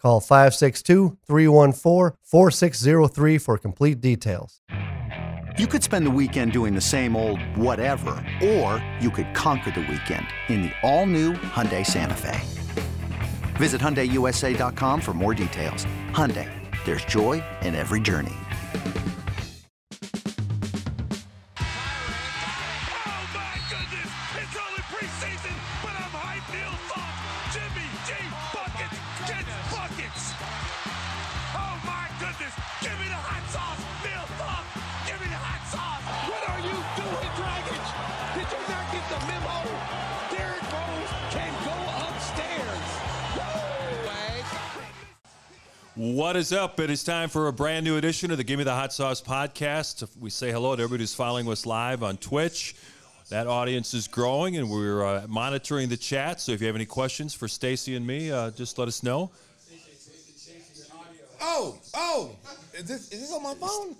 Call 562 314 4603 for complete details. You could spend the weekend doing the same old whatever, or you could conquer the weekend in the all-new Hyundai Santa Fe. Visit HyundaiUSA.com for more details. Hyundai, there's joy in every journey. What is up? It is time for a brand new edition of the Give Me the Hot Sauce podcast. We say hello to everybody who's following us live on Twitch. That audience is growing, and we're uh, monitoring the chat. So if you have any questions for Stacey and me, uh, just let us know. Oh, oh, is this is this on my phone?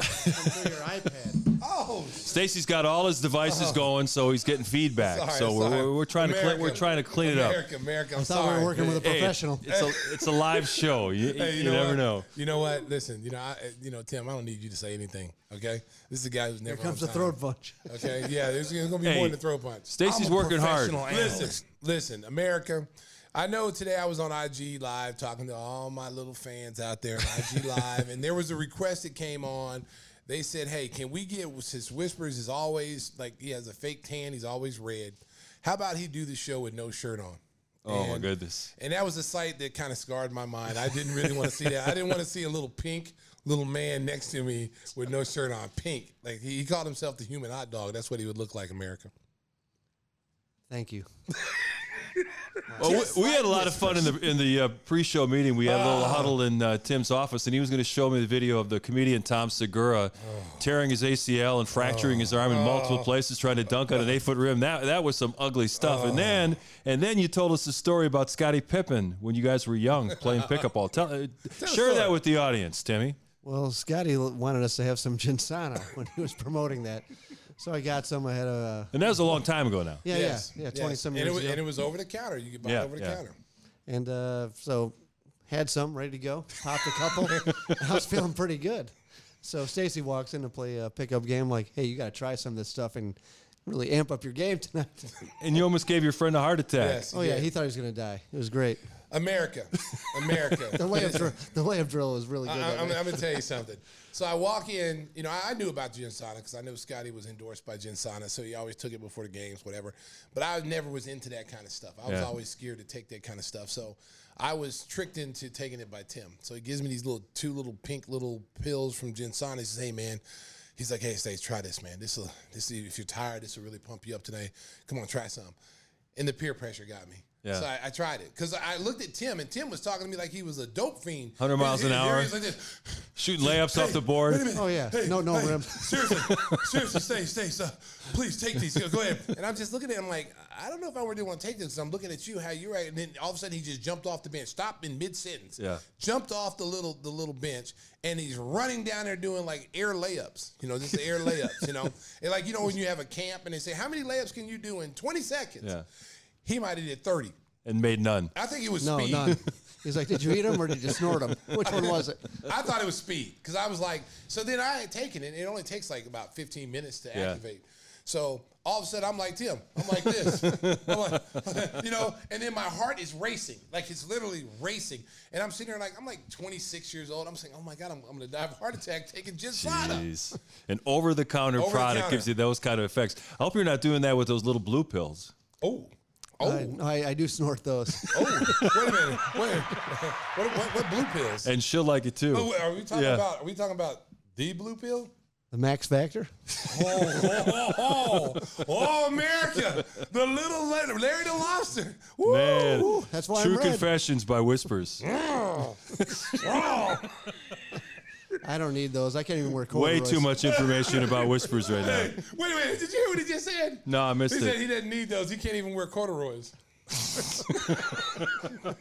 Your iPad. Oh, Stacey's got all his devices oh. going, so he's getting feedback. sorry, so we're, sorry. we're, we're trying to clean, we're trying to clean it up. America, America, I'm I thought sorry. we were working with a Hey, professional. it's a it's a live show. You, Hey, you, you, know never what? know. You know what? Listen, you know, I, you know, Tim, I don't need you to say anything. Okay, this is a guy who's never. Here comes on the throat punch. Okay, yeah, there's, there's gonna be Hey, more than the throat punch. Stacey's working hard. professional Listen, listen, America. I know today I was on IG Live talking to all my little fans out there on IG Live, and there was a request that came on. They said, "Hey, can we get his whispers is always like he has a fake tan. He's always red. How about he do the show with no shirt on?" Oh my goodness. And that was a sight that kind of scarred my mind. I didn't really want to see that. I didn't want to see a little pink little man next to me with no shirt on, pink. Like he, he called himself the human hot dog. That's what he would look like, America. Thank you. Well, we, we had a lot of fun in the in the uh, pre-show meeting. We had a Ah. little huddle in uh, Tim's office, and he was going to show me the video of the comedian Tom Segura tearing his ACL and fracturing his arm in multiple Ah. places, trying to dunk on an eight-foot rim. That that was some ugly stuff. Ah. And then and then you told us the story about Scottie Pippen when you guys were young playing pickup ball. Tell, uh, share that with the audience, Timmy. Well, Scottie wanted us to have some ginsana when he was promoting that. So I got some ahead of. Uh, And that was a long time ago now. yeah, Yes, yeah, yeah, yes. twenty some and years it was, ago. And it was over the counter. You could buy Yeah, it over the yeah. counter. And uh, so had some ready to go. Popped a couple. I was feeling pretty good. So Stacey walks in to play a pickup game. Like, hey, you got to try some of this stuff and really amp up your game tonight. And you almost gave your friend a heart attack. Yes. oh yeah, he thought he was gonna die. It was great. America, America. The layup drill, the layup drill was really good. I, that am night. going to tell you something. So I walk in, you know, I, I knew about Ginsana because I knew Scottie was endorsed by Ginsana, so he always took it before the games, whatever. But I never was into that kind of stuff. I was Yeah. always scared to take that kind of stuff. So I was tricked into taking it by Tim. So he gives me these little two little pink little pills from Ginsana. He says, "Hey man." He's like, hey, Stace, try this, man. This will, this if you're tired, this will really pump you up today. Come on, try some. And the peer pressure got me. Yeah. So I, I tried it because I looked at Tim, and Tim was talking to me like he was a dope fiend. 100 miles an And- and hour. he like this. Shooting layups off the board. Wait a minute. Oh, yeah. No- no rims. Seriously, seriously, stay, stay, stay. Please take these. Go, go ahead. And I'm just looking at him like, I don't know if I really want to take this. 'cause I'm looking at you, how you're at, and then all of a sudden he just jumped off the bench, stopped in mid sentence, Yeah. jumped off the little the little bench, and he's running down there doing like air layups. You know, just the air layups. You know, and like you know when you have a camp and they say, how many layups can you do in 20 seconds? Yeah. He might have did 30. And made none. I think it was speed. no, speed. none. He's like, did you eat them or did you snort them? Which one was it? I thought it was speed because I was like, so then I had taken it. It only takes like about 15 minutes to Yeah. activate. So all of a sudden I'm like Tim. I'm like this, I'm like, you know, and then my heart is racing, like it's literally racing. And I'm sitting there like I'm like 26 years old. I'm saying, oh my god, I'm, I'm gonna die of a heart attack taking Ginsana. Jeez. An over-the-counter product gives you those kind of effects. I hope you're not doing that with those little blue pills. Oh, oh, I, I, I do snort those. oh. Wait a minute. Wait. What, what, what blue pills? And she'll like it too. Oh, wait, are we talking Yeah. about? Are we talking about the blue pill? The Max Factor. Oh, oh, oh, oh, oh America! The little Larry, Larry the Lobster. Woo! Man, that's why I'm True red. Confessions by Whispers. Mm. I don't need those. I can't even wear corduroys. Way too much information about Whispers right now. Hey, wait a minute. Did you hear what he just said? No, I missed it. He said it. he doesn't need those. He can't even wear corduroys.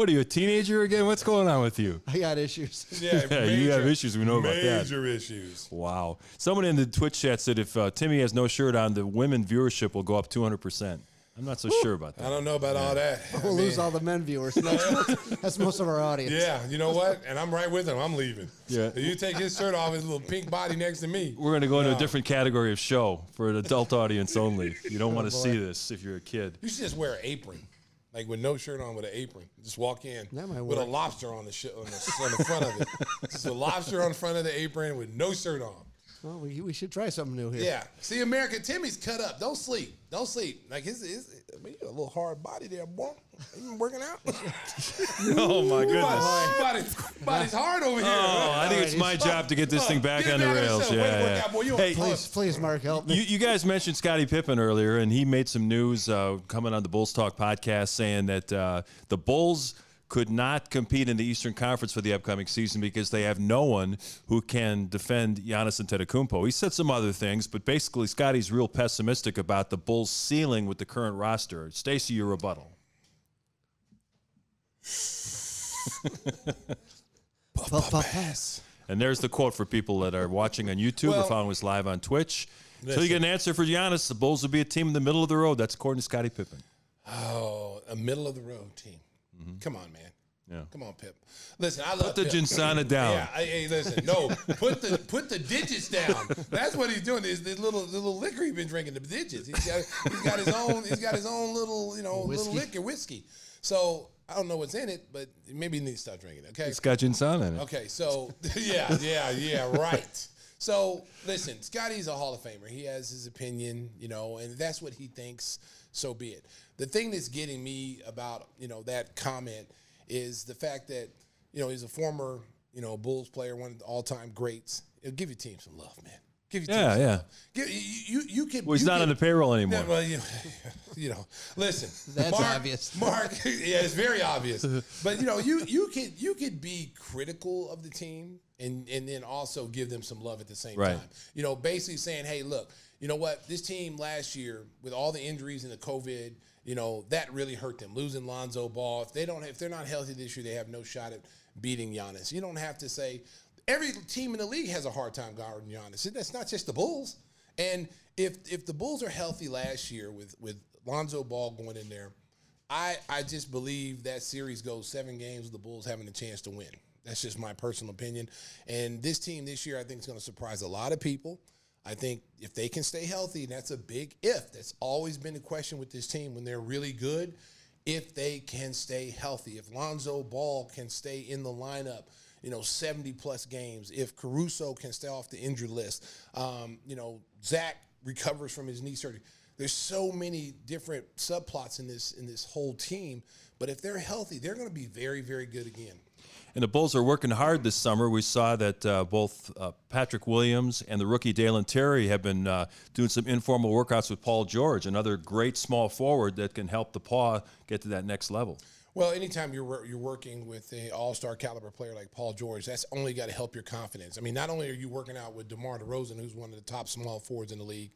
What are you, a teenager again? What's going on with you? I got issues. Yeah, Yeah, you have issues. We know about that. Major issues. Wow. Someone in the Twitch chat said if uh, Timmy has no shirt on, the women viewership will go up 200%. I'm not so sure about that. I don't know about all that. We'll lose mean, all the men viewers. That's most, that's most of our audience. Yeah, you know what? And I'm right with him. I'm leaving. Yeah. If you take his shirt off, his little pink body next to me. We're going to go into a different category of show for an adult audience only. You don't Oh, want to see this if you're a kid. You should just wear an apron, like with no shirt on, with an apron. Just walk in That might with a lobster on the, sh- on the on the front of it. Just a lobster on the front of the apron with no shirt on. Well, we, we should try something new here. Yeah. See, American Timmy's cut up. Don't sleep. Don't sleep. Like his, his I mean, you got a little hard body there, boy. You been working out? Oh, my goodness. Body, body's hard over here. Oh, I think it's my job to get this thing back on the rails. Yeah, yeah. Hey, Please, please, Mark, help me. You, you guys mentioned Scottie Pippen earlier, and he made some news uh, coming on the Bulls Talk podcast saying that uh, the Bulls could not compete in the Eastern Conference for the upcoming season because they have no one who can defend Giannis Antetokounmpo. He said some other things, but basically Scottie's real pessimistic about the Bulls' ceiling with the current roster. Stacy, your rebuttal. Puff, puff, pass. And there's the quote for people that are watching on YouTube or following us live on Twitch. Until you get an answer for Giannis, the Bulls will be a team in the middle of the road. That's according to Scottie Pippen. Oh, a middle of the road team. Mm-hmm. Come on, man. Yeah. Come on, Pip. Listen, I love Put the Pip. Ginsana down. Yeah, I, hey, listen, no, put the put the digits down. That's what he's doing. This, this little little liquor he's been drinking, the digits. He's got he's got his own he's got his own little you know Whiskey. little liquor whiskey. So I don't know what's in it, but maybe he needs to stop drinking. it, Okay, It's got ginseng in it. Okay, so yeah, yeah, yeah, right. So listen, Scottie's a Hall of Famer. He has his opinion, you know, and that's what he thinks. So be it. The thing that's getting me about you know that comment is the fact that you know he's a former you know Bulls player, one of the all-time greats. It'll give your team some love, man. Give your team Yeah, some yeah. love. Give, you, you you could. Well, he's not could- on the payroll anymore. yeah, well, you, you know, listen. That's Mark, obvious. Mark, yeah, it's very obvious. But you know, you you could you could be critical of the team and and then also give them some love at the same Right. time. You know, basically saying, hey, look, you know what, this team last year with all the injuries and the COVID, you know, that really hurt them. Losing Lonzo Ball, if they don't, if they're not healthy this year, they have no shot at beating Giannis. You don't have to say every team in the league has a hard time guarding Giannis. That's not just the Bulls. And if if the Bulls are healthy last year with with Lonzo Ball going in there, I I just believe that series goes seven games with the Bulls having a chance to win. That's just my personal opinion. And this team this year, I think is going to surprise a lot of people. I think if they can stay healthy, and that's a big if. That's always been the question with this team when they're really good. If they can stay healthy, if Lonzo Ball can stay in the lineup, you know, 70 plus games, if Caruso can stay off the injury list, um, you know, Zach recovers from his knee surgery. There's so many different subplots in this in this whole team, but if they're healthy, they're going to be very, very good again. And the Bulls are working hard this summer. We saw that uh, both uh, Patrick Williams and the rookie Dalen Terry have been uh, doing some informal workouts with Paul George, another great small forward that can help the paw get to that next level. Well, anytime you're you're working with an all-star caliber player like Paul George, that's only got to help your confidence. I mean, not only are you working out with DeMar DeRozan, who's one of the top small forwards in the league,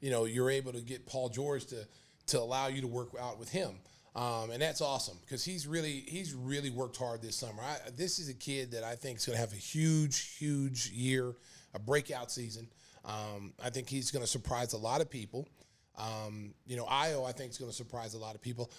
you know, you're able to get Paul George to to allow you to work out with him. Um, and that's awesome because he's really he's really worked hard this summer. I, this is a kid that I think is going to have a huge, huge year, a breakout season. Um, I think he's going to surprise a lot of people. Um, you know, Ayo, I think is going to surprise a lot of people.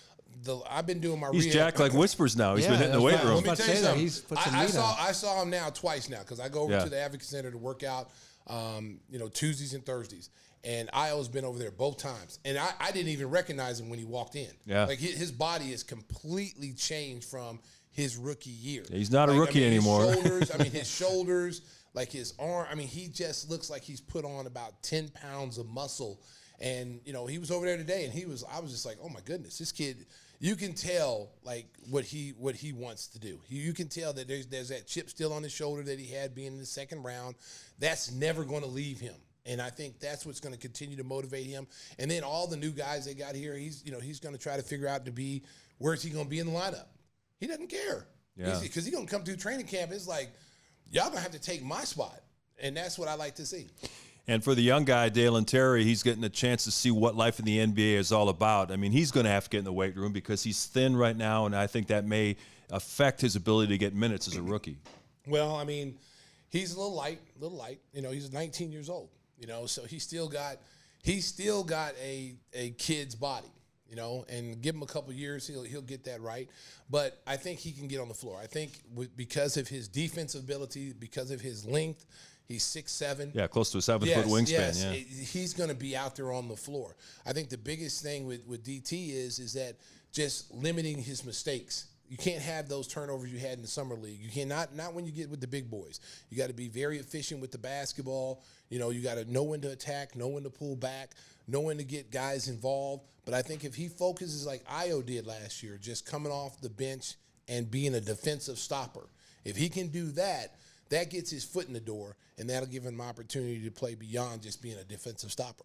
The, I've been doing my He's rehab- jacked like whispers now. He's Yeah, been hitting the weight room. let me tell you something. He's put some I, I saw on. I saw him now twice now because I go over Yeah. to the Advocate Center to work out, um, you know, Tuesdays and Thursdays. And Ayo's been over there both times, and I, I didn't even recognize him when he walked in. Yeah. like his, his body is completely changed from his rookie year. He's not a rookie I mean, anymore. shoulders, I mean, his shoulders, like his arm. I mean, he just looks like he's put on about ten pounds of muscle. And you know, he was over there today, and he was. I was just like, oh my goodness, this kid. you can tell like what he what he wants to do. You, you can tell that there's there's that chip still on his shoulder that he had being in the second round. That's never going to leave him. And I think that's what's going to continue to motivate him. And then all the new guys they got here, he's you know he's going to try to figure out to be where's he going to be in the lineup. He doesn't care. Yeah. Because he's going to come through training camp. It's like y'all going to have to take my spot, and that's what I like to see. And for the young guy, Dalen Terry, he's getting a chance to see what life in the NBA is all about. I mean, he's going to have to get in the weight room because he's thin right now, and I think that may affect his ability to get minutes as a rookie. Well, I mean, he's a little light, a little light. You know, he's 19 years old. You know, so he's still got he's still got a a kid's body. You know, and give him a couple years, he'll he'll get that right. But I think he can get on the floor. I think with, because of his defensive ability, because of his length, he's six seven. Yeah, close to a seven foot wingspan. yes, yeah. he's going to be out there on the floor. I think the biggest thing with, with DT is is that just limiting his mistakes. You can't have those turnovers you had in the summer league. You cannot not when you get with the big boys. You got to be very efficient with the basketball. You know, you got to know when to attack, know when to pull back, know when to get guys involved. But I think if he focuses like Ayo did last year, just coming off the bench and being a defensive stopper, if he can do that, that gets his foot in the door, and that'll give him an opportunity to play beyond just being a defensive stopper.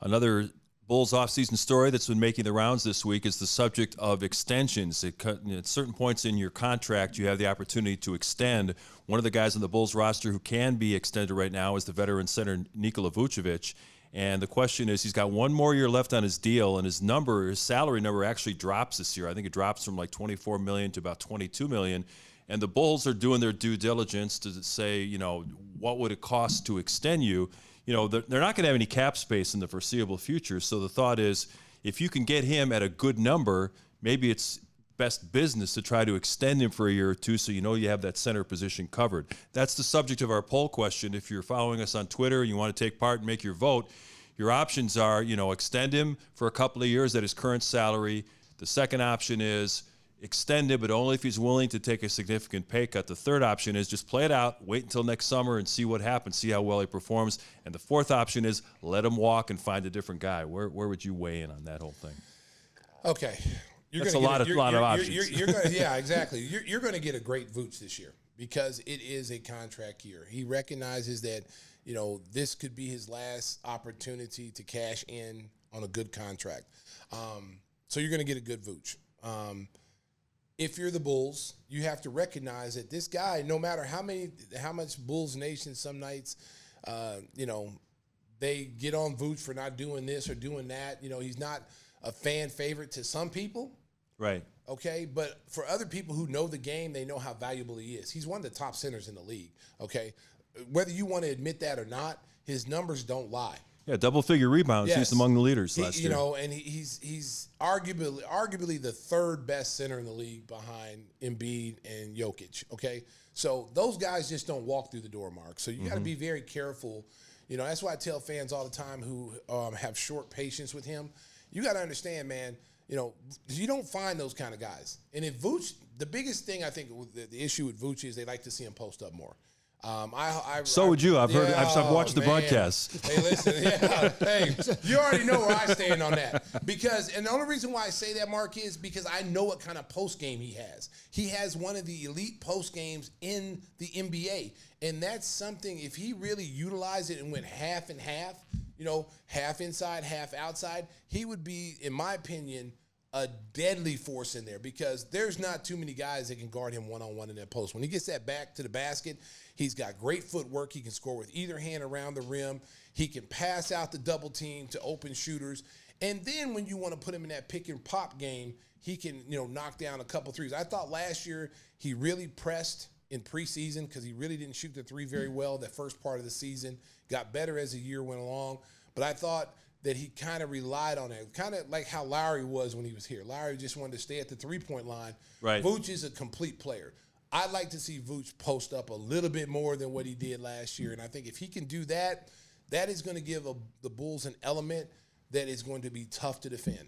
Another Bulls offseason story that's been making the rounds this week is the subject of extensions. At certain points in your contract, you have the opportunity to extend. One of the guys on the Bulls roster who can be extended right now is the veteran center Nikola Vucevic. And the question is, he's got one more year left on his deal, and his number, his salary number, actually drops this year. I think it drops from like 24 million to about 22 million. And the Bulls are doing their due diligence to say, you know, what would it cost to extend you? You know, they're, they're not going to have any cap space in the foreseeable future. So the thought is, if you can get him at a good number, maybe it's best business to try to extend him for a year or two so you know you have that center position covered. That's the subject of our poll question. If you're following us on Twitter and you want to take part and make your vote, your options are, you know, extend him for a couple of years at his current salary. The second option is extend it, but only if he's willing to take a significant pay cut. The third option is just play it out, wait until next summer and see what happens, see how well he performs. And the fourth option is let him walk and find a different guy. Where, where would you weigh in on that whole thing? Okay, you're That's a lot of- you're- lot of you're- options. You're, you're gonna, yeah, exactly. You're, you're going to get a great Vooch this year because it is a contract year. He recognizes that you know this could be his last opportunity to cash in on a good contract. Um, so you're going to get a good Vooch. Um, if you're the Bulls, you have to recognize that this guy, no matter how many, how much Bulls Nation some nights, uh, you know, they get on Vooch for not doing this or doing that. You know, he's not a fan favorite to some people, Right. okay? But for other people who know the game, they know how valuable he is. He's one of the top centers in the league, okay? Whether you want to admit that or not, his numbers don't lie. Yeah, double figure rebounds. Yes. He's among the leaders He- last you year. You know, and he's he's arguably arguably the third best center in the league behind Embiid and Jokic. Okay, so those guys just don't walk through the door, Mark. So you got to Mm-hmm. be very careful. You know, that's why I tell fans all the time who um, have short patience with him. You got to understand, man. You know, you don't find those kind of guys. And if Vooch, the biggest thing I think the, the issue with Vooch is they like to see him post up more. Um, I, I, So I- would you. I've heard- I've- I've oh, watched the man. broadcasts. Hey, listen, yeah, hey, you already know where I stand on that. Because, and the only reason why I say that, Mark, is because I know what kind of post game he has. He has one of the elite post games in the NBA, and that's something. If he really utilized it and went half and half, you know, half inside, half outside, he would be, in my opinion, a deadly force in there because there's not too many guys that can guard him one on one in that post. When he gets that back to the basket, he's got great footwork. He can score with either hand around the rim. He can pass out the double team to open shooters. And then when you want to put him in that pick and pop game, he can, you know, knock down a couple threes. I thought last year he really pressed in preseason because he really didn't shoot the three very well that first part of the season. Got better as the year went along. But I thought that he kind of relied on it, kind of like how Lowry was when he was here. Lowry just wanted to stay at the three point line. Right. Vooch is a complete player. I'd like to see Vooch post up a little bit more than what he did last year, and I think if he can do that, that is going to give a, the Bulls an element that is going to be tough to defend.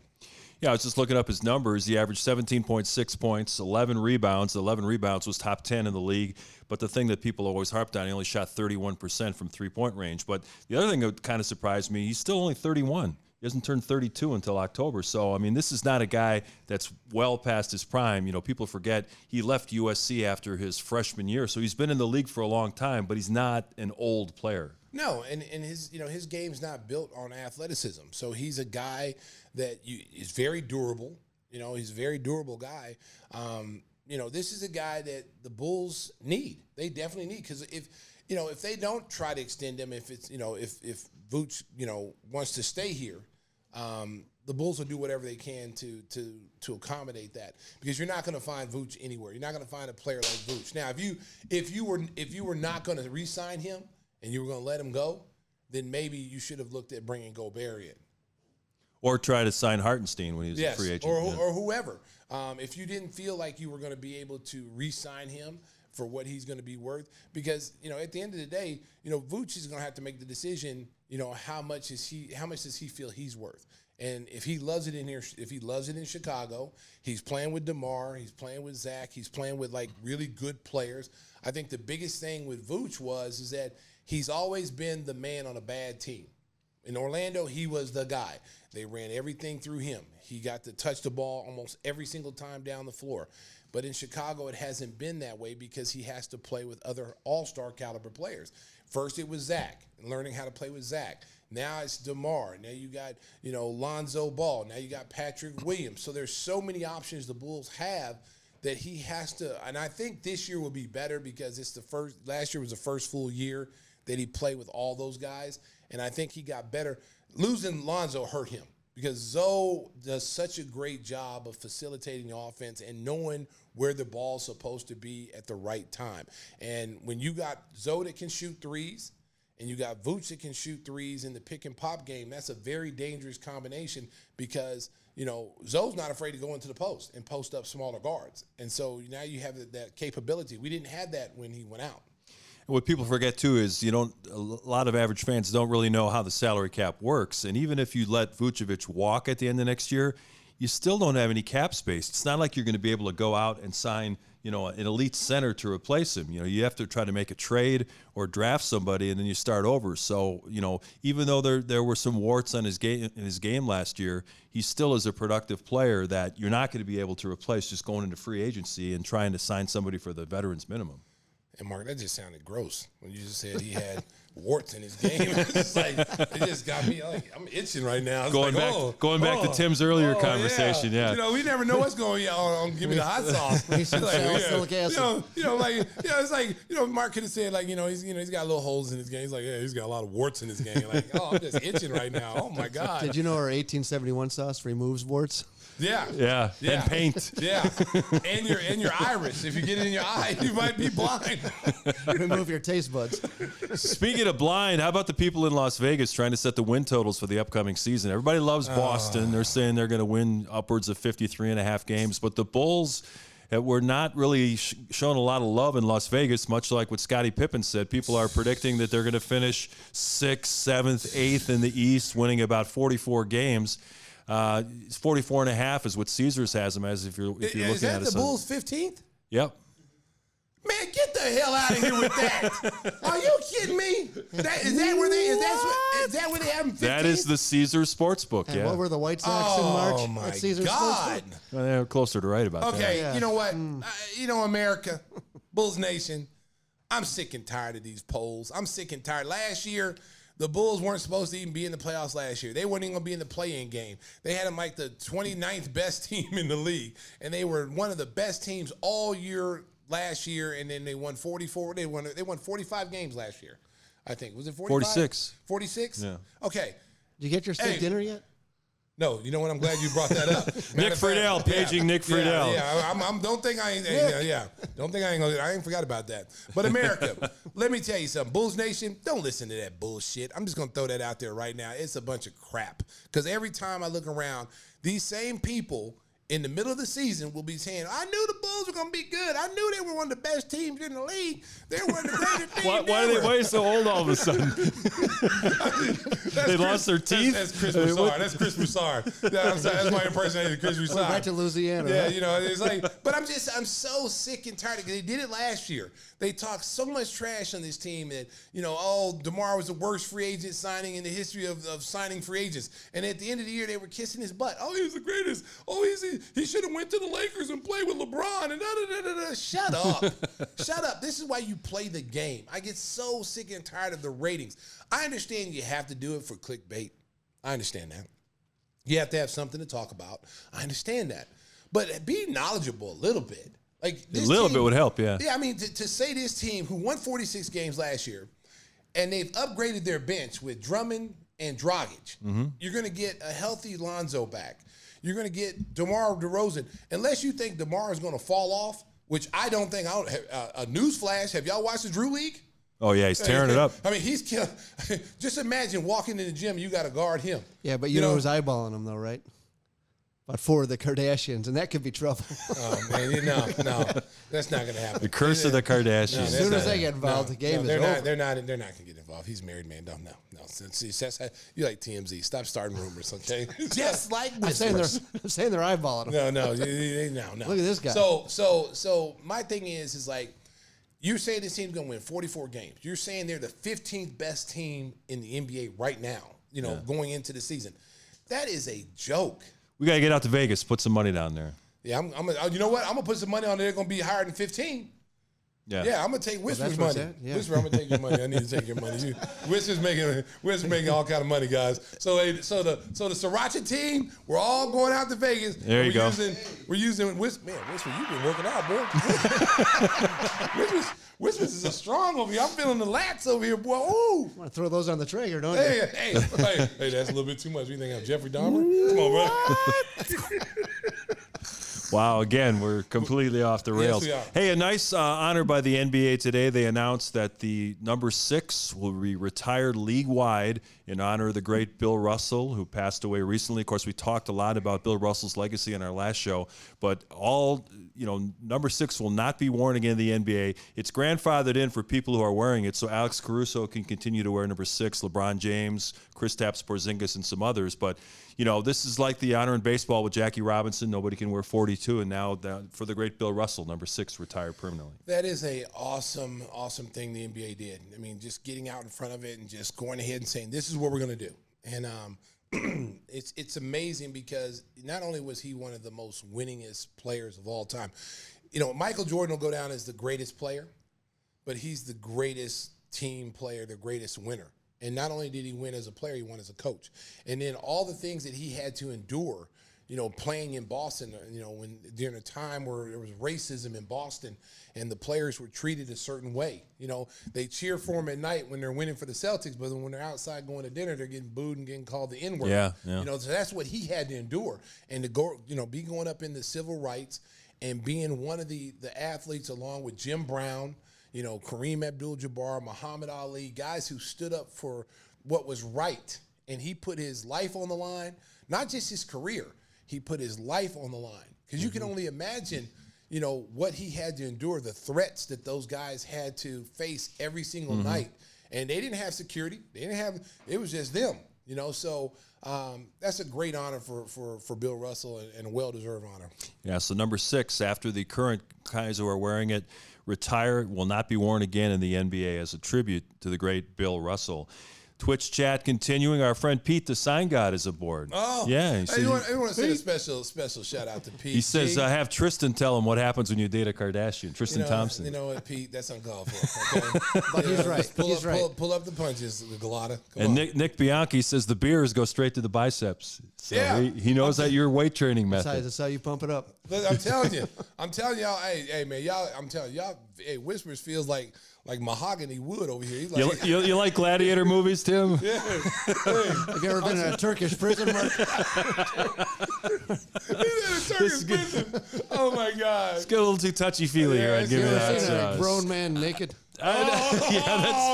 Yeah, I was just looking up his numbers. He averaged 17.6 points, 11 rebounds. 11 rebounds was top 10 in the league. But the thing that people always harped on, he only shot 31% from three point range. But the other thing that kind of surprised me, he's still only 31. He doesn't turn 32 until October. So, I mean, this is not a guy that's well past his prime. You know, people forget he left USC after his freshman year. So he's been in the league for a long time, but he's not an old player. No, and, and his you know his game's not built on athleticism. So he's a guy that you, is very durable. You know, he's a very durable guy. Um, you know, this is a guy that the Bulls need. They definitely need because if you know if they don't try to extend him, if it's you know if if Vooch you know wants to stay here, um, the Bulls will do whatever they can to to to accommodate that because you're not going to find Vooch anywhere. You're not going to find a player like Vooch. Now, if you if you were if you were not going to re-sign him and you were going to let him go, then maybe you should have looked at bringing Gobert in. Or try to sign Hartenstein when he was Yes, a free agent. or, Yeah. or whoever. Um, if you didn't feel like you were going to be able to re-sign him for what he's going to be worth, because you know at the end of the day, you know Vooch is going to have to make the decision. You know how much is he? How much does he feel he's worth? And if he loves it in here, if he loves it in Chicago, he's playing with Demar, he's playing with Zach, he's playing with like really good players. I think the biggest thing with Vooch was is that he's always been the man on a bad team. In Orlando, he was the guy. They ran everything through him. He got to touch the ball almost every single time down the floor. But in Chicago, it hasn't been that way because he has to play with other all star caliber players. First, it was Zach, learning how to play with Zach. Now it's DeMar. Now you got, you know, Lonzo Ball. Now you got Patrick Williams. So there's so many options the Bulls have that he has to. And I think this year will be better because it's the first, last year was the first full year that he played with all those guys. And I think he got better. Losing Lonzo hurt him because Zo does such a great job of facilitating the offense and knowing where the ball's supposed to be at the right time. And when you got Zo that can shoot threes, and you got Vooch that can shoot threes in the pick and pop game, that's a very dangerous combination because you know Zo's not afraid to go into the post and post up smaller guards, and so now you have that- capability. We didn't have that when he went out. What people forget too is you don't. A lot of average fans don't really know how the salary cap works, and even if you let Vucevic walk at the end of next year, you still don't have any cap space. It's not like you're going to be able to go out and sign, you know, an elite center to replace him. You know, you have to try to make a trade or draft somebody, and then you start over. So, you know, even though there there were some warts on his game in his game last year, he still is a productive player that you're not going to be able to replace just going into free agency and trying to sign somebody for the veterans minimum. And Mark, that just sounded gross when you just said he had warts in his game. it's like it just got me like I'm itching right now. Going like, back- oh, going back to oh, Tim's earlier oh, conversation, yeah. You know, we never know what's going on. on give me the hot sauce. Need some Like, salicylic yeah, acid. You know, you know, like you know, it's like you know, Mark could have said like you know he's you know he's got little holes in his game. He's like yeah, he's got a lot of warts in his game. Like oh, I'm just itching right now. Oh my god. Did you know our 1871 sauce removes warts? Yeah. Yeah, Yeah. and paint. Yeah, and your and your iris. If you get it in your eye, you might be blind. Remove your taste buds. Speaking of blind, how about the people in Las Vegas trying to set the win totals for the upcoming season? Everybody loves Boston. They're saying they're going to win upwards of 53 and a half games, but the Bulls uh, were not really sh- showing a lot of love in Las Vegas, much like what Scottie Pippen said. People are predicting that they're going to finish sixth, seventh, eighth in the East, winning about 44 games. Uh, 44 and a half is what Caesars has them as if you're, if you're Is looking that at it. the Bulls' fifteenth? Yep. Man, get the hell out of here with that! Are you kidding me? That, is that where they is that what- is that where they have them? 15th? That is the Caesars Sportsbook, And yeah. what were the White Sox in March? Oh my at Caesar's God! Well, they're closer to right about that. Okay, Yeah. you know what? Uh, you know, America, Bulls Nation. I'm sick and tired of these polls. I'm sick and tired. Last year, the Bulls weren't supposed to even be in the playoffs last year. They weren't even going to be in the play-in game. They had them like the 29th best team in the league, and they were one of the best teams all year last year. And then they won 44. They won. They won 45 games last year. I think was it 45? 46. 46. Yeah. Okay. Did you get your steak Hey. dinner yet? No, you know what? I'm glad you brought that up. Nick Friedell, paging Nick Yeah, Friedell. Yeah, I'm, I'm, don't think I ain't. Yeah, yeah, don't think I ain't gonna. I ain't forgot about that. But America, let me tell you something. Bulls Nation, don't listen to that bullshit. I'm just gonna throw that out there right now. It's a bunch of crap. Because every time I look around, these same people in the middle of the season will be saying, "I knew the Bulls were going to be good. I knew they were one of the best teams in the league. They were the greatest teams Why, why, are they, ever." why are they so old all of a sudden? they lost their teeth. That's, that's Chris Broussard. That's Chris Broussard. Yeah, I'm that's my impersonation of Chris Broussard. Back to Louisiana. Yeah, right? you know, it's like, but I'm just, I'm so sick and tired. Of, they did it last year. They talked so much trash on this team that, you know, oh, DeMar was the worst free agent signing in the history of, of signing free agents. And at the end of the year, they were kissing his butt. Oh, he was the greatest. Oh, he's he, he should have went to the Lakers and played with LeBron. And da da da da da. Shut up, shut up. This is why you play the game. I get so sick and tired of the ratings. I understand you have to do it for clickbait. I understand that. You have to have something to talk about. I understand that. But be knowledgeable a little bit. Like A little team- bit would help, yeah. Yeah, I mean, to, to say this team who won 46 games last year, and they've upgraded their bench with Drummond and Dragic, Mm-hmm. you're going to get a healthy Lonzo back. You're going to get DeMar DeRozan. Unless you think DeMar is going to fall off, which I don't think. I don't, uh, a news flash. Have y'all watched the Drew League? Oh yeah, he's tearing it up. I mean, he's kill- just imagine walking in the gym. You got to guard him. Yeah, but you, know, who's eyeballing him though, right? About four of the Kardashians, and that could be trouble. Oh man, you- no, no, that's not gonna happen. The curse of the Kardashians. as soon as they get involved, the game no, they're is not, over. They're not. They're not gonna get involved. He's married, man. Don't no, no. See, that's how, you like TMZ. Stop starting rumors, okay? Just like I'm saying they're, whispers. I'm saying they're eyeballing them. No, no, you- you- you- no, no. Look at this guy. So, so, so, my thing is, is like, you're saying this team's gonna win 44 games. You're saying they're the 15th best team in the NBA right now. You know, going into the season. That is a joke. We gotta get out to Vegas, put some money down there. Yeah, I'm. I'm gonna, uh, you know what? I'm gonna put some money on. it. They're gonna be higher than 15. Yeah. Yeah, I'm gonna take Whisper's what money. I'm yeah. Whisper, I'm gonna take your money. I need to take your money. You- Whisper's making Whisper's making all kind of money, guys. So hey, so the so the Sriracha team, we're all going out to Vegas. There you we're go. Using, we're using Whisper. Man, Whisper, you've been working out, boy. Whisper's, Whisper's is a strong over here. I'm feeling the lats over here, boy. Ooh. i Want to throw those on the Traeger, don't Hey, you? hey, hey, hey, that's a little bit too much. You think I'm Jeffrey Dahmer? Come on, bro. Wow, again, we're completely off the rails. are. Hey, a nice uh, honor by the NBA today. They announced that the number six will be retired league wide in honor of the great Bill Russell, who passed away recently. Of course, we talked a lot about Bill Russell's legacy in our last show, but all, you know, number six will not be worn again in the NBA. It's grandfathered in for people who are wearing it, so Alex Caruso can continue to wear number six, LeBron James, Kristaps Porzingis, and some others. But you know, this is like the honor in baseball with Jackie Robinson. Nobody can wear 42, and now the, for the great Bill Russell, number six, retired permanently. That is a awesome, awesome thing the NBA did. I mean, just getting out in front of it and just going ahead and saying, "This is what we're going to do." And um, it's it's amazing because not only was he one of the most winningest players of all time, you know, Michael Jordan will go down as the greatest player, but he's the greatest team player, the greatest winner. And not only did he win as a player, he won as a coach. And then all the things that he had to endure, you know, playing in Boston, uh, you know, when during a time where there was racism in Boston and the players were treated a certain way. You know, they cheer for him at night when they're winning for the Celtics, but when they're outside going to dinner, they're getting booed and getting called the N word. Yeah, yeah. You know, so that's what he had to endure. And to go, you know, be going up in the civil rights and being one of the the athletes along with Jim Brown, you know, Kareem Abdul-Jabbar, Muhammad Ali, guys who stood up for what was right, and he put his life on the line, not just his career. He put his life on the line because you can only imagine, you know, what he had to endure, the threats that those guys had to face every single night, and they didn't have security. They didn't have. It was just them, you know. So um, that's a great honor for for for Bill Russell and, and a well deserved honor. Yeah, so number six, after the current guys who are wearing it retire, will not be worn again in the NBA as a tribute to the great Bill Russell. Twitch chat continuing. Our friend Pete, the sign god, is aboard. Oh, yeah. He, Hey, said- you want, you want to say a special special shout out to Pete. he says, G. uh, have Tristan tell him what happens when you date a Kardashian. Tristan you know, Thompson. You know what, Pete? That's uncalled for. Okay? But You he's know, right. Pull He's up, right. Pull, pull up the punches, Galata. Come and on. Nick, Nick Bianchi says the beers go straight to the biceps. So Yeah. he, he knows that your weight training Besides, method. that's how you pump it up. Look, I'm telling you, I'm telling y'all, hey, hey, man, y'all, I'm telling y'all, hey, Whispers feels like like mahogany wood over here. He's You, like, you, you like gladiator movies, Tim? Yeah. Have you ever been in a Turkish prison, Mark? he's in a Turkish prison. Oh my God. Get a little too touchy feely here. I'd give you good. that. Seen a uh, grown man naked. I- oh, yeah,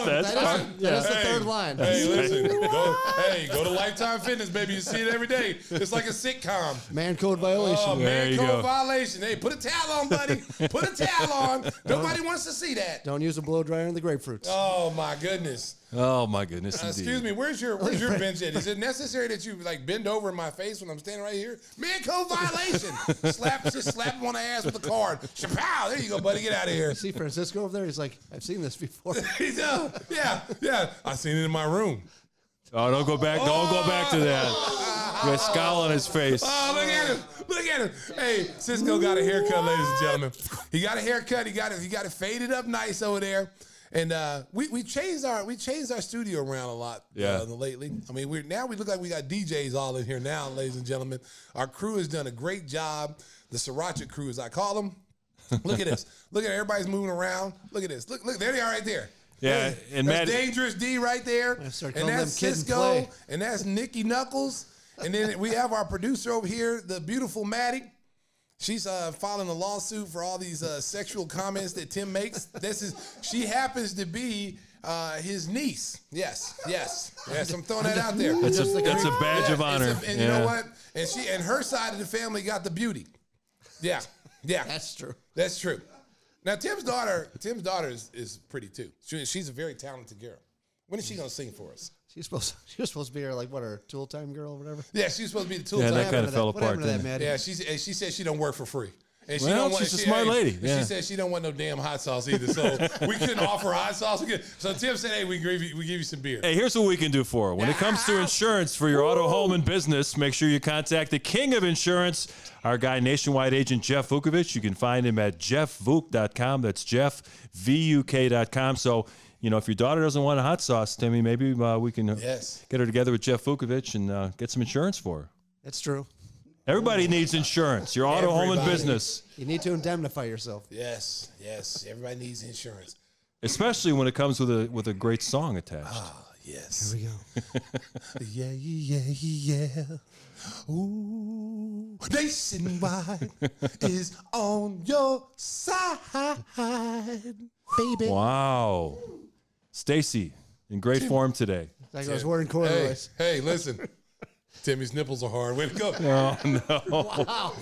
that's that's That part- is, that is the Hey, third line. Hey, listen. Go, hey, go to Lifetime Fitness, baby. You see it every day. It's like a sitcom. Man code violation. Oh, There man, code go. violation. Hey, put a towel on, buddy. Put a towel on. Nobody wants to see that. Don't use a blow dryer in the grapefruits. Oh my goodness. Oh my goodness, Uh, excuse me, where's your where's your bench at? Is it necessary that you like bend over in my face when I'm standing right here? Man, code violation. slap just slap him on the ass with a card. Chapow! There you go, buddy. Get out of here. See Francisco over there? He's like, I've seen this before. He's, uh, yeah, yeah. I seen it in my room. Oh, don't go back. Don't go back to that. He got a scowl on his face. Oh, look at him! Look at him! Hey, Cisco got a haircut, ladies and gentlemen. He got a haircut. He got it. He got it faded up nice over there. And uh, we we changed our we changed our studio around a lot. Yeah. Uh, lately. I mean, we now we look like we got DJs all in here now, ladies and gentlemen. Our crew has done a great job. The Sriracha crew, as I call them. Look at this. Look at everybody's moving around. Look at this. Look, look, there they are right there. Yeah, Hey, and that's Matt- Dangerous D right there. And that's them Kid and Cisco. And that's Nikki Knuckles. And then we have our producer over here, the beautiful Maddie. She's uh, filing a lawsuit for all these uh, sexual comments that Tim makes. This is she happens to be uh, his niece. Yes, yes, yes. I'm throwing that out there. That's a, that's a badge Yeah, of honor. a- and you know what? And she and her side of the family got the beauty. Yeah, yeah. That's true. That's true. Now Tim's daughter, Tim's daughter is, is pretty too. She, she's a very talented girl. When is she gonna sing for us? She's supposed she was supposed to be her like what her tool time girl or whatever. Yeah, she's supposed to be the tool Yeah, time. that What kinda happened to fell that- what happened apart, to that, didn't Maddie? Yeah, she she said she don't work for free. And she Well, don't want, she's a she, smart hey, lady, yeah. She said she don't want no damn hot sauce either. So we couldn't offer hot sauce. We could, so Tim said, "Hey, we give you, we give you some beer." Hey, here's what we can do for her. When it comes to insurance for your auto, home, and business, make sure you contact the king of insurance, our guy, nationwide agent Jeff Vukovich. You can find him at jeffvuk.com. That's jeffvuk.com. So, you know, if your daughter doesn't want a hot sauce, Timmy, maybe uh, we can uh, Yes. get her together with Jeff Vukovic and uh, get some insurance for her. That's true. Everybody needs insurance. Your auto, home, and business, You need to indemnify yourself. Yes, yes. Everybody needs insurance. especially when it comes with a with a great song attached. Ah, Yes. Here we go. Yeah, yeah, yeah. Yeah. Ooh, nationwide is on your side, baby. Wow, Stacey in great form today. Like I was wearing Hey, corduroys. hey, listen. Timmy's nipples are hard. Way to go. Oh, no. Wow.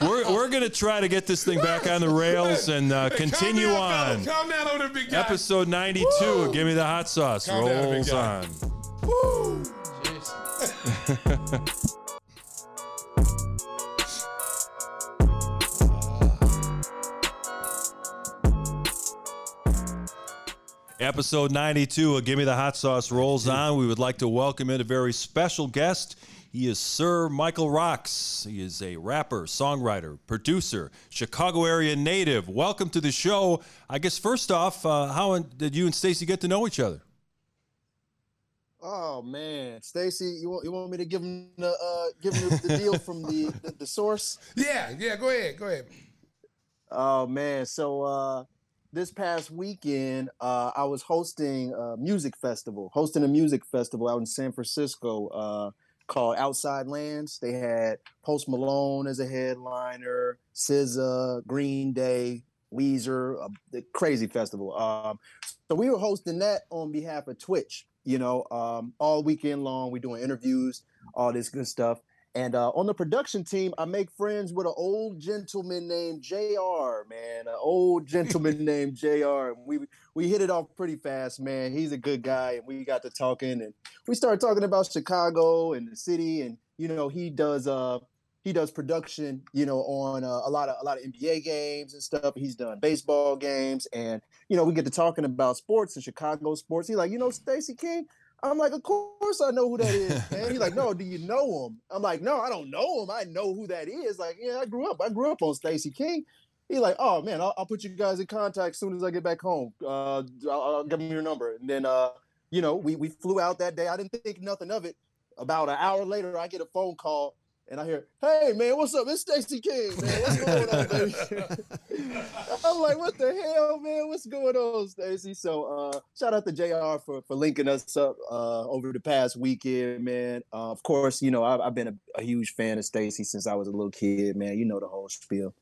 We're, we're going to try to get this thing back on the rails and uh, Hey, continue down, on. fellas. Calm down over there, big guy. Episode 92 Woo! Give Me the Hot Sauce Calm rolls guy. on. Woo. Episode 92 of Give Me the Hot Sauce rolls on. We would like to welcome in a very special guest. He is Sir Michael Rocks. He is a rapper, songwriter, producer, Chicago area native. Welcome to the show. I guess first off, uh, how did you and Stacey get to know each other? Oh man, Stacey, you want you want me to give him the uh, give him the, the deal from the, the the source? Yeah, yeah. Go ahead. Go ahead. Oh man, so uh, this past weekend uh, I was hosting a music festival, hosting a music festival out in San Francisco uh, called Outside Lands. They had Post Malone as a headliner, SZA, Green Day, Weezer, uh, the crazy festival. Um, so we were hosting that on behalf of Twitch. You know, um, all weekend long, we're doing interviews, all this good stuff. And uh, on the production team, I make friends with an old gentleman named Jr. Man, an old gentleman named Jr. And we we hit it off pretty fast, man. He's a good guy, and we got to talking, and we started talking about Chicago and the city, and you know, he does uh he does production, you know, on uh, a lot of a lot of NBA games and stuff. He's done baseball games, and you know, we get to talking about sports and Chicago sports. He's like, you know, Stacey King. I'm like, of course I know who that is, man. He's like, no, do you know him? I'm like, no, I don't know him. I know who that is. Like, yeah, I grew up. I grew up on Stacey King. He's like, oh man, I'll, I'll put you guys in contact as soon as I get back home. Uh, I'll, I'll give him your number, and then uh, you know, we we flew out that day. I didn't think nothing of it. About an hour later, I get a phone call and I hear, "Hey man, what's up? It's Stacey King, man. What's going on, baby?" I'm like, "What the hell, man? What's going on, Stacey?" So, uh, shout out to Jr. for for linking us up uh, over the past weekend, man. Uh, of course, you know I've, I've been a, a huge fan of Stacey since I was a little kid, man. You know the whole spiel.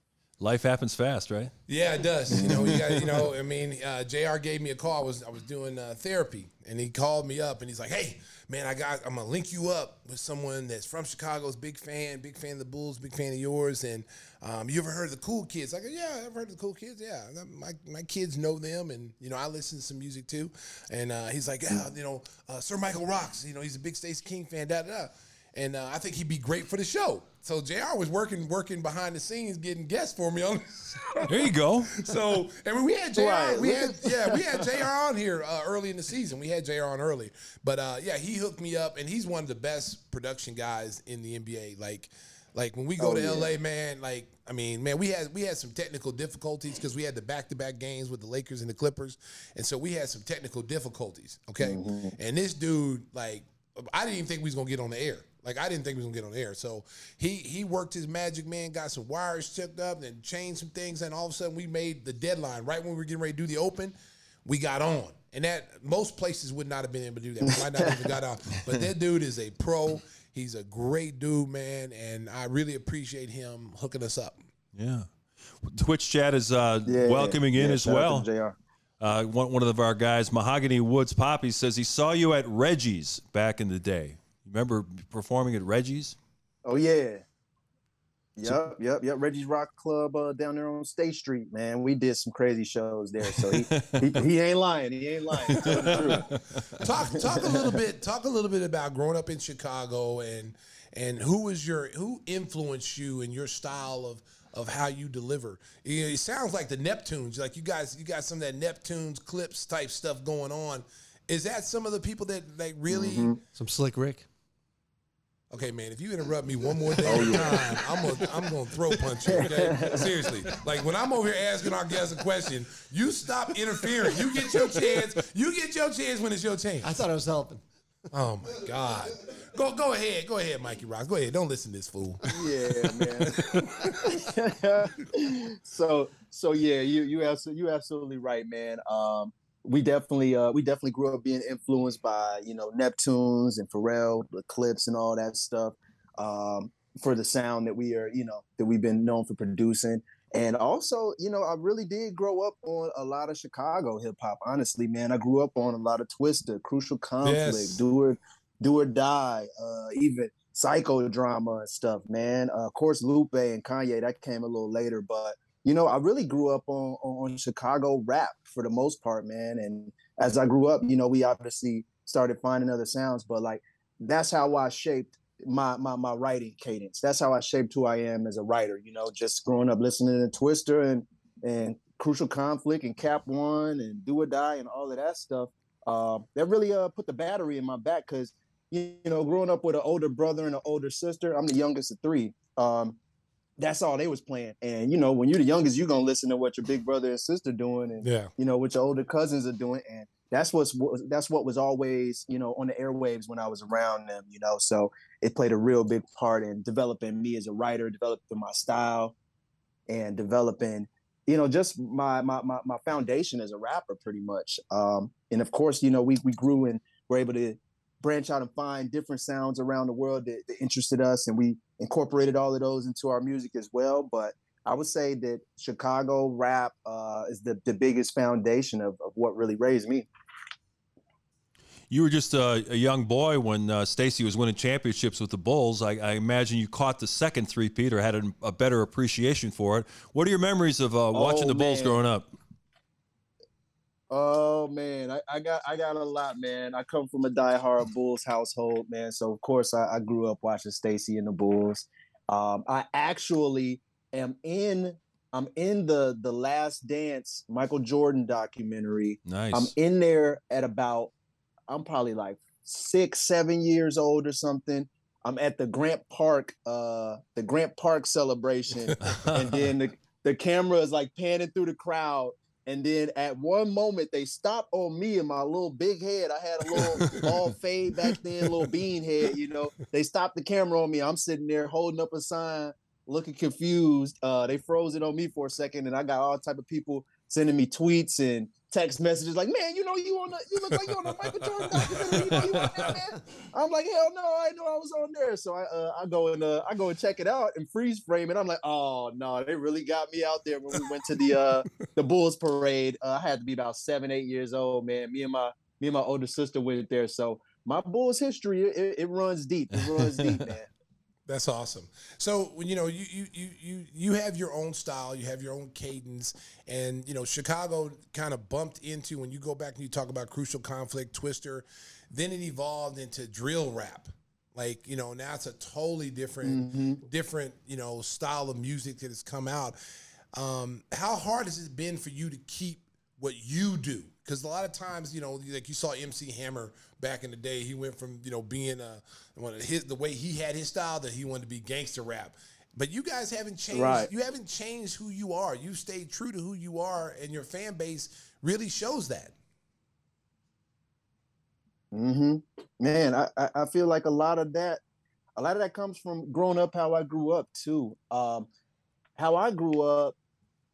Life happens fast, right? Yeah, it does. You know, you got. You know, I mean, uh, Jr. gave me a call. I was I was doing uh, therapy, and he called me up, and he's like, "Hey, man, I got. I'm gonna link you up with someone that's from Chicago's big fan, big fan of the Bulls, big fan of yours. And um, you ever heard of the Cool Kids? I go, Yeah, I've heard of the Cool Kids. Yeah, my my kids know them, and you know, I listen to some music too. And uh, he's like, Yeah, you know, uh, Sir Michael rocks. You know, he's a big Stacey King fan. Da da da. And uh, I think he'd be great for the show. So Jr. was working working behind the scenes, getting guests for me on. There you go. So I mean, we had Jr. Right, We had yeah, we had Jr. on here uh, early in the season. We had Jr. on early, but uh, yeah, he hooked me up, and he's one of the best production guys in the NBA. Like, like when we go Oh, to yeah. LA, man. Like, I mean, man, we had we had some technical difficulties because we had the back to back games with the Lakers and the Clippers, and so we had some technical difficulties. Okay, Mm-hmm. and this dude, like, I didn't even think we was gonna get on the air. Like I didn't think we was gonna get on air. So he he worked his magic man, got some wires hooked up, and changed some things, and all of a sudden we made the deadline right when we were getting ready to do the open. We got on, and that most places would not have been able to do that. We might not even got on, but that dude is a pro. He's a great dude, man, and I really appreciate him hooking us up. Yeah. Twitch chat is uh, Yeah, welcoming in yeah, as well. JR. Uh, one, one of our guys, Mahogany Woods Poppy, says he saw you at Reggie's back in the day. Remember performing at Reggie's? Oh yeah. Yep, yep, yep. Reggie's Rock Club uh, down there on State Street, man. We did some crazy shows there. So he he, he ain't lying. He ain't lying. The truth. talk talk a little bit talk a little bit about growing up in Chicago and and who was your who influenced you and your style of of how you deliver. You know, it sounds like the Neptunes, like you guys you got some of that Neptunes Clipse type stuff going on. Is that some of the people that like really Some slick Rick. Okay, man, if you interrupt me one more day at a time, I'm gonna I'm gonna throw punch you. Okay, seriously. Like when I'm over here asking our guests a question, you stop interfering. You get your chance. You get your chance when it's your chance. I thought I was helping. Oh my God. Go go ahead. Go ahead, Mikey Rocks. Go ahead. Don't listen to this fool. Yeah, man. so so yeah, you you absolutely you absolutely right, man. Um, we definitely uh we definitely grew up being influenced by you know Neptunes and Pharrell, the Clipse and all that stuff. Um, for the sound that we are you know that we've been known for producing. And also, you know, I really did grow up on a lot of Chicago hip hop. Honestly, man, I grew up on a lot of Twista, Crucial Conflict, Yes. Do or Do or Die, uh, even psychodrama and stuff. Man, uh, of course, Lupe and Kanye that came a little later, but you know, I really grew up on on Chicago rap for the most part, man. And as I grew up, you know, we obviously started finding other sounds, but like that's how I shaped my my my writing cadence. That's how I shaped who I am as a writer. You know, just growing up listening to Twista and and Crucial Conflict and Cap One and Do or Die and all of that stuff. Uh, that really uh put the battery in my back because you, you know, growing up with an older brother and an older sister, I'm the youngest of three. Um, that's all they was playing. And you know, when you're the youngest, you're gonna listen to what your big brother and sister doing, and Yeah. you know what your older cousins are doing, and that's what's what- that's what was always you know on the airwaves when I was around them. You know, so it played a real big part in developing me as a writer, developing my style, and developing you know just my my my, my foundation as a rapper, pretty much. Um, and of course, you know, we we grew and were able to branch out and find different sounds around the world that, that interested us, and we incorporated all of those into our music as well. But I would say that Chicago rap uh, is the, the biggest foundation of, of what really raised me. You were just a, a young boy when uh, Stacey was winning championships with the Bulls. I, I imagine you caught the second three-peat or had a, a better appreciation for it. What are your memories of uh, watching Oh, the Bulls man. growing up? Oh man, I, I got I got a lot, man. I come from a diehard Bulls household, man. So of course I, I grew up watching Stacey and the Bulls. Um, I actually am in I'm in the the Last Dance Michael Jordan documentary. Nice. I'm in there at about I'm probably like six, seven years old or something. I'm at the Grant Park, uh, the Grant Park celebration, and then the, the camera is like panning through the crowd. And then at one moment they stopped on me and my little big head. I had a little all fade back then, little bean head, you know. They stopped the camera on me. I'm sitting there holding up a sign, looking confused. Uh, they froze it on me for a second, and I got all type of people sending me tweets and text messages like, "Man, you know you on the, you look like you on the Michael Jordan documentary. You know you on there, man." I'm like, "Hell no, I know I was on there." So I uh, I go and uh, I go and check it out and freeze frame it. I'm like, "Oh no, they really got me out there when we went to the uh the Bulls parade. Uh, I had to be about seven, eight years old, man. Me and my me and my older sister went there, so my Bulls history it, it runs deep. It runs deep, man. That's awesome. So when you know you you you you you have your own style, you have your own cadence, and you know Chicago kind of bumped into when you go back and you talk about crucial conflict, Twista, then it evolved into drill rap. Like you know now it's a totally different different you know style of music that has come out. Um, how hard has it been for you to keep what you do? Because a lot of times, you know, like you saw MC Hammer back in the day, he went from you know being a one of his the way he had his style that he wanted to be gangster rap. But you guys haven't changed. Right. You haven't changed who you are. You stayed true to who you are, and your fan base really shows that. Mm-hmm. Man, I, I I feel like a lot of that, a lot of that comes from growing up how I grew up too. Um, how I grew up,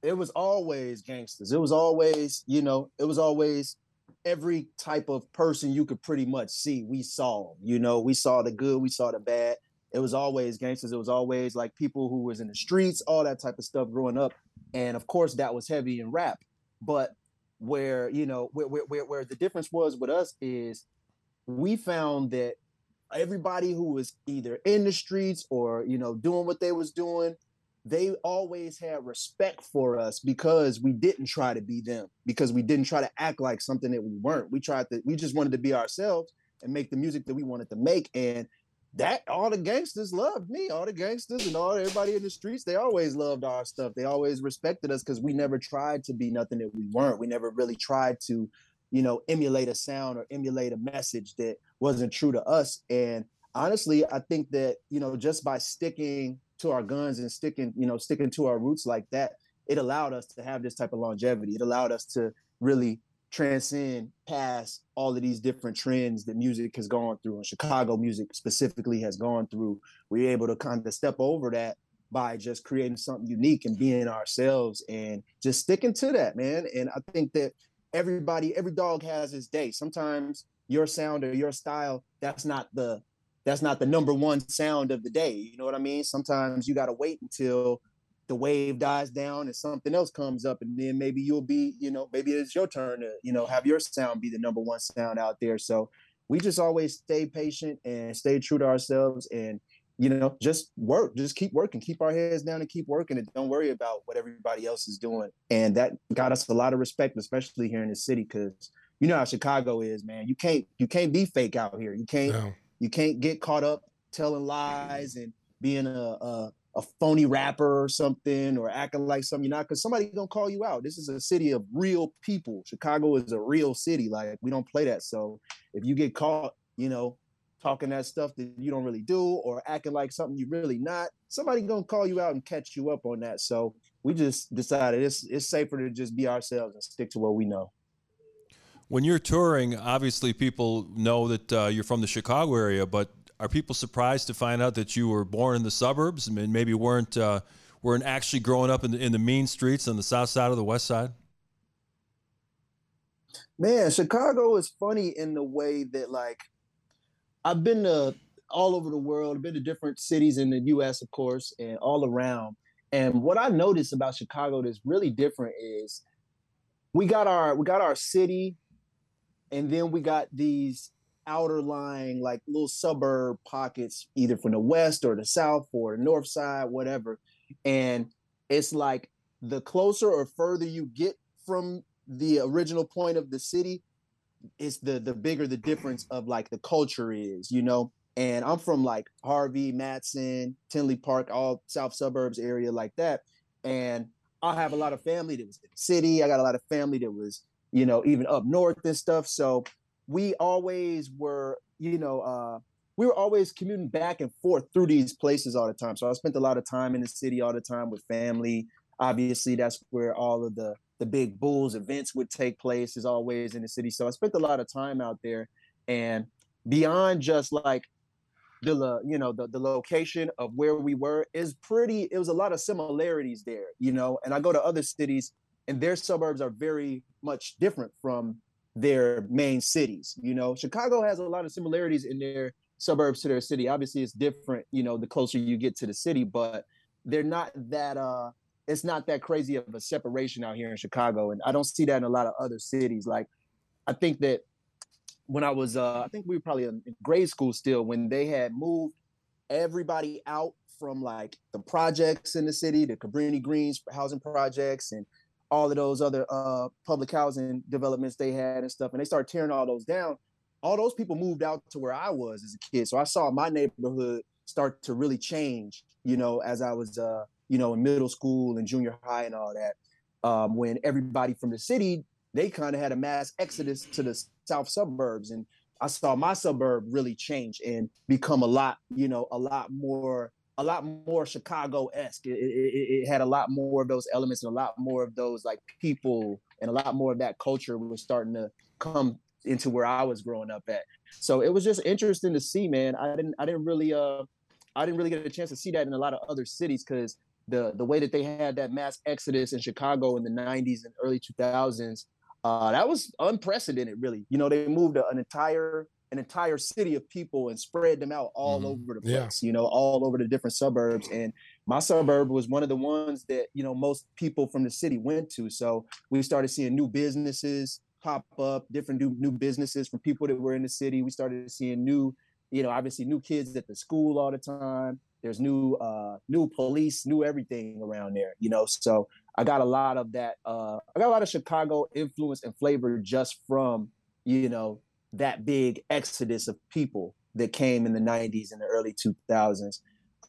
it was always gangsters. It was always, you know, it was always every type of person you could pretty much see. We saw, you know, we saw the good, we saw the bad. It was always gangsters. It was always like people who was in the streets, all that type of stuff growing up. And of course, that was heavy in rap. But where you know where where where, the difference was with us is we found that everybody who was either in the streets or you know doing what they was doing they always had respect for us because we didn't try to be them because we didn't try to act like something that we weren't. We tried to we just wanted to be ourselves and make the music that we wanted to make and that all the gangsters loved me all the gangsters and all everybody in the streets they always loved our stuff. They always respected us because we never tried to be nothing that we weren't. We never really tried to you know emulate a sound or emulate a message that wasn't true to us and honestly i think that you know just by sticking to our guns and sticking you know sticking to our roots like that it allowed us to have this type of longevity. It allowed us to really transcend past all of these different trends that music has gone through and chicago music specifically has gone through. We're able to kind of step over that by just creating something unique and being ourselves and just sticking to that man. And i think that everybody every dog has his day. Sometimes your sound or your style that's not the that's not the number one sound of the day you know what i mean? Sometimes you got to wait until the wave dies down and something else comes up and then maybe you'll be you know maybe it's your turn to you know have your sound be the number one sound out there. So we just always stay patient and stay true to ourselves and you know just work just keep working keep our heads down and keep working and don't worry about what everybody else is doing. And that got us a lot of respect especially here in the city because you know how chicago is man. You can't you can't be fake out here. You can't No. You can't get caught up telling lies and being a, a a phony rapper or something or acting like something you're not because somebody gonna call you out. This is a city of real people. Chicago is a real city. Like we don't play that. So if you get caught, you know, talking that stuff that you don't really do or acting like something you're really not, somebody gonna call you out and catch you up on that. So we just decided it's it's safer to just be ourselves and stick to what we know. When you're touring, obviously people know that uh, you're from the Chicago area, but are people surprised to find out that you were born in the suburbs and maybe weren't uh, weren't actually growing up in the, in the mean streets on the south side or the west side? Man, Chicago is funny in the way that like I've been to all over the world, I've been to different cities in the US, of course, and all around. And what I noticed about Chicago that's really different is we got our we got our city, and then we got these outer lying like little suburb pockets, either from the west or the south or the north side, whatever. And it's like the closer or further you get from the original point of the city, it's the the bigger the difference of like the culture is, you know. And I'm from like Harvey, Matteson, Tinley Park, all south suburbs area like that. And I have a lot of family that was in the city. I got a lot of family that was, you know, even up north and stuff. So we always were, you know, uh, we were always commuting back and forth through these places all the time. So I spent a lot of time in the city all the time with family. Obviously, that's where all of the the big Bulls events would take place. Is always in the city. So I spent a lot of time out there, and beyond just like the you know the, the location of where we were is pretty. It was a lot of similarities there, you know. And I go to other cities and their suburbs are very much different from their main cities. You know, Chicago has a lot of similarities in their suburbs to their city. Obviously, it's different, you know, the closer you get to the city, but they're not that uh it's not that crazy of a separation out here in Chicago. And I don't see that in a lot of other cities. Like I think that when I was uh I think we were probably in grade school still when they had moved everybody out from like the projects in the city, the Cabrini Greens housing projects and all of those other uh public housing developments they had and stuff and they started tearing all those down all those people moved out to where I was as a kid. So I saw my neighborhood start to really change, you know, as I was, uh, you know, in middle school and junior high and all that. Um, when everybody from the city, they kind of had a mass exodus to the south suburbs. And I saw my suburb really change and become a lot, you know, a lot more, a lot more Chicago-esque. It, it, it had a lot more of those elements and a lot more of those like people and a lot more of that culture was starting to come into where I was growing up at. So it was just interesting to see, man. I didn't I didn't really uh I didn't really get a chance to see that in a lot of other cities because the the way that they had that mass exodus in Chicago in the 90s and early 2000s, uh, that was unprecedented, really. You know, they moved an entire an entire city of people and spread them out all mm-hmm. over the place, yeah. you know, all over the different suburbs. And my suburb was one of the ones that, you know, most people from the city went to. So we started seeing new businesses, pop up, different new, new businesses from people that were in the city. We started seeing new, you know, obviously new kids at the school all the time. There's new uh new police, new everything around there, you know. So I got a lot of that uh I got a lot of Chicago influence and flavor just from, you know, that big exodus of people that came in the 90s and the early 2000s.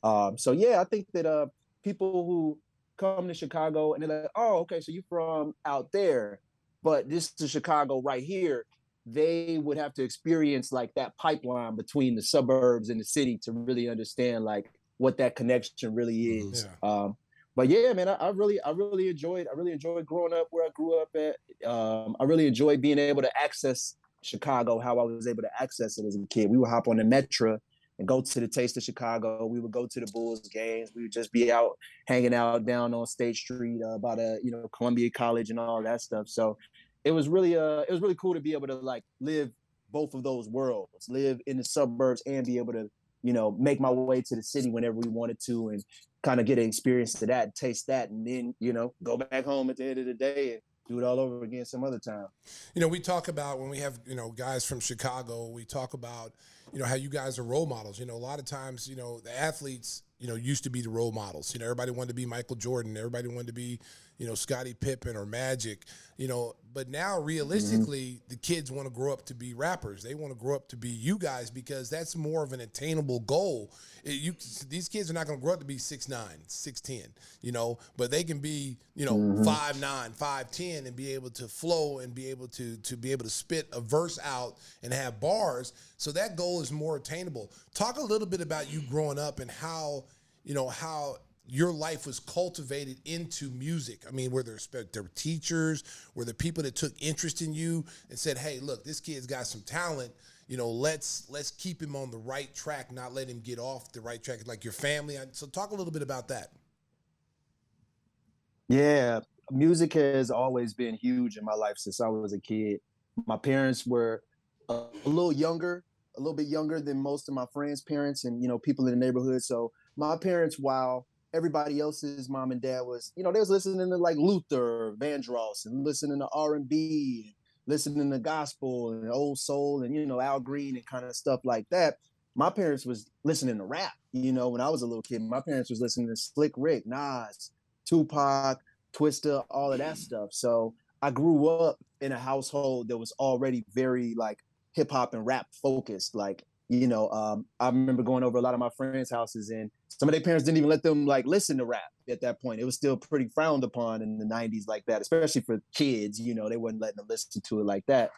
Um so yeah, I think that uh people who come to Chicago and they're like, "Oh, okay, so you're from out there." But this is Chicago right here. They would have to experience like that pipeline between the suburbs and the city to really understand like what that connection really mm-hmm. is. Yeah. Um, but yeah, man, I, I, really, I really enjoyed, I really enjoyed growing up where I grew up at. Um, I really enjoyed being able to access Chicago, how I was able to access it as a kid. We would hop on the metro and go to the Taste of Chicago. We would go to the Bulls games. We would just be out hanging out down on State Street uh, by the you know Columbia College and all that stuff. So it was really uh it was really cool to be able to like live both of those worlds, live in the suburbs and be able to you know make my way to the city whenever we wanted to and kind of get an experience to that, taste that, and then you know go back home at the end of the day and do it all over again some other time. You know, we talk about when we have, you know, guys from Chicago, we talk about, you know, how you guys are role models. You know, a lot of times, you know, the athletes, you know, used to be the role models. You know, everybody wanted to be Michael Jordan, everybody wanted to be, you know, Scottie Pippen or Magic, you know, but now realistically, mm-hmm. the kids want to grow up to be rappers. They want to grow up to be you guys because that's more of an attainable goal. It, you these kids are not going to grow up to be 6'9", 6'10", you know, but they can be, you know, mm-hmm. 5'9", 5'10", and be able to flow and be able to to be able to spit a verse out and have bars. So that goal is more attainable. Talk a little bit about you growing up and how, you know, how your life was cultivated into music. I mean, were there, there teachers, were there people that took interest in you and said, "Hey, look, this kid's got some talent. You know, let's let's keep him on the right track, not let him get off the right track." Like your family. So, talk a little bit about that. Yeah, music has always been huge in my life since I was a kid. My parents were a little younger, a little bit younger than most of my friends' parents, and you know, people in the neighborhood. So, my parents, while everybody else's mom and dad was, you know, they was listening to like Luther, Vandross, and listening to R and B, listening to gospel and old soul, and you know Al Green and kind of stuff like that. My parents was listening to rap. You know, when I was a little kid, my parents was listening to Slick Rick, Nas, Tupac, Twista, all of that mm. stuff. So I grew up in a household that was already very like hip hop and rap focused. Like you know, um, I remember going over a lot of my friends' houses, and some of their parents didn't even let them like listen to rap at that point. It was still pretty frowned upon in the '90s, like that, especially for kids. You know, they weren't letting them listen to it like that.